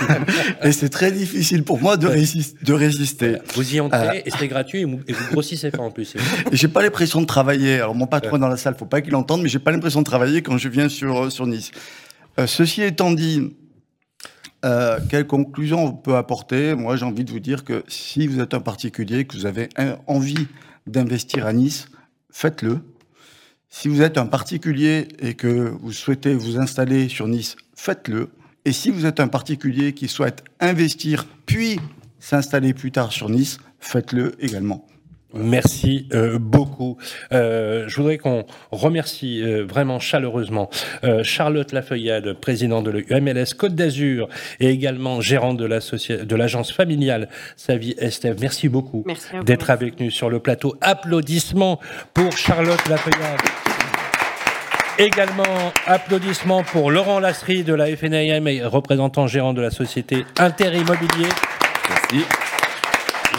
et c'est très difficile pour moi de, résis- de résister. Vous y entrez Euh. et c'est gratuit et vous, et vous grossissez pas en plus. j'ai pas l'impression de travailler. Alors, mon patron est dans la salle, faut pas qu'il entende, mais j'ai pas l'impression de travailler quand je viens sur, euh, sur Nice. Ceci étant dit, euh, quelle conclusion on peut apporter? Moi, j'ai envie de vous dire que si vous êtes un particulier, que vous avez un- envie d'investir à Nice, faites-le. Si vous êtes un particulier et que vous souhaitez vous installer sur Nice, faites-le. Et si vous êtes un particulier qui souhaite investir puis s'installer plus tard sur Nice, faites-le également. Merci euh, beaucoup. Euh, je voudrais qu'on remercie euh, vraiment chaleureusement euh, Charlotte Lafeuillade, présidente de l'UMLS Côte d'Azur et également gérante de l'agence familiale Savie Estève. Merci beaucoup d'être avec nous sur le plateau. Applaudissements pour Charlotte Lafeuillade. Également, applaudissements pour Laurent Lasserie de la FNAM et représentant gérant de la société Interimmobilier. Merci.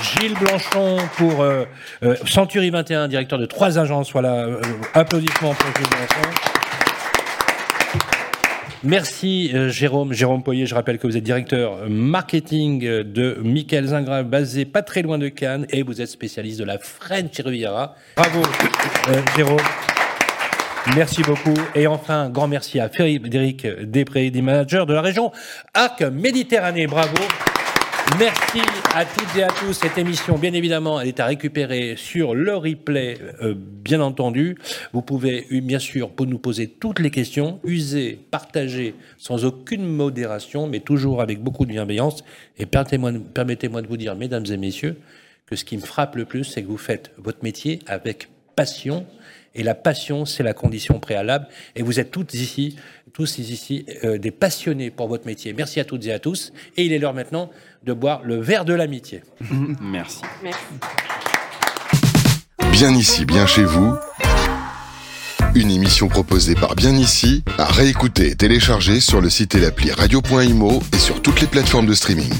Gilles Blanchon pour euh, euh, Century 21, directeur de trois agences. Voilà, euh, applaudissements pour Gilles Blanchon. Merci Jérôme, Jérôme Poyer, je rappelle que vous êtes directeur marketing de Michael Zingra, basé pas très loin de Cannes, et vous êtes spécialiste de la French Riviera. Bravo Jérôme. Merci beaucoup. Et enfin, grand merci à Frédéric Després, des manager de la région Arc Méditerranée. Bravo. Merci à toutes et à tous. Cette émission, bien évidemment, elle est à récupérer sur le replay, euh, bien entendu. Vous pouvez, euh, bien sûr, pour nous poser toutes les questions, user, partager, sans aucune modération, mais toujours avec beaucoup de bienveillance. Et permettez-moi de vous dire, mesdames et messieurs, que ce qui me frappe le plus, c'est que vous faites votre métier avec passion. Et la passion, c'est la condition préalable. Et vous êtes toutes ici, tous ici, euh, des passionnés pour votre métier. Merci à toutes et à tous. Et il est l'heure maintenant de boire le verre de l'amitié. Merci. Bien ici, bien chez vous. Une émission proposée par Bien ici, à réécouter et télécharger sur le site et l'appli radio.imo et sur toutes les plateformes de streaming.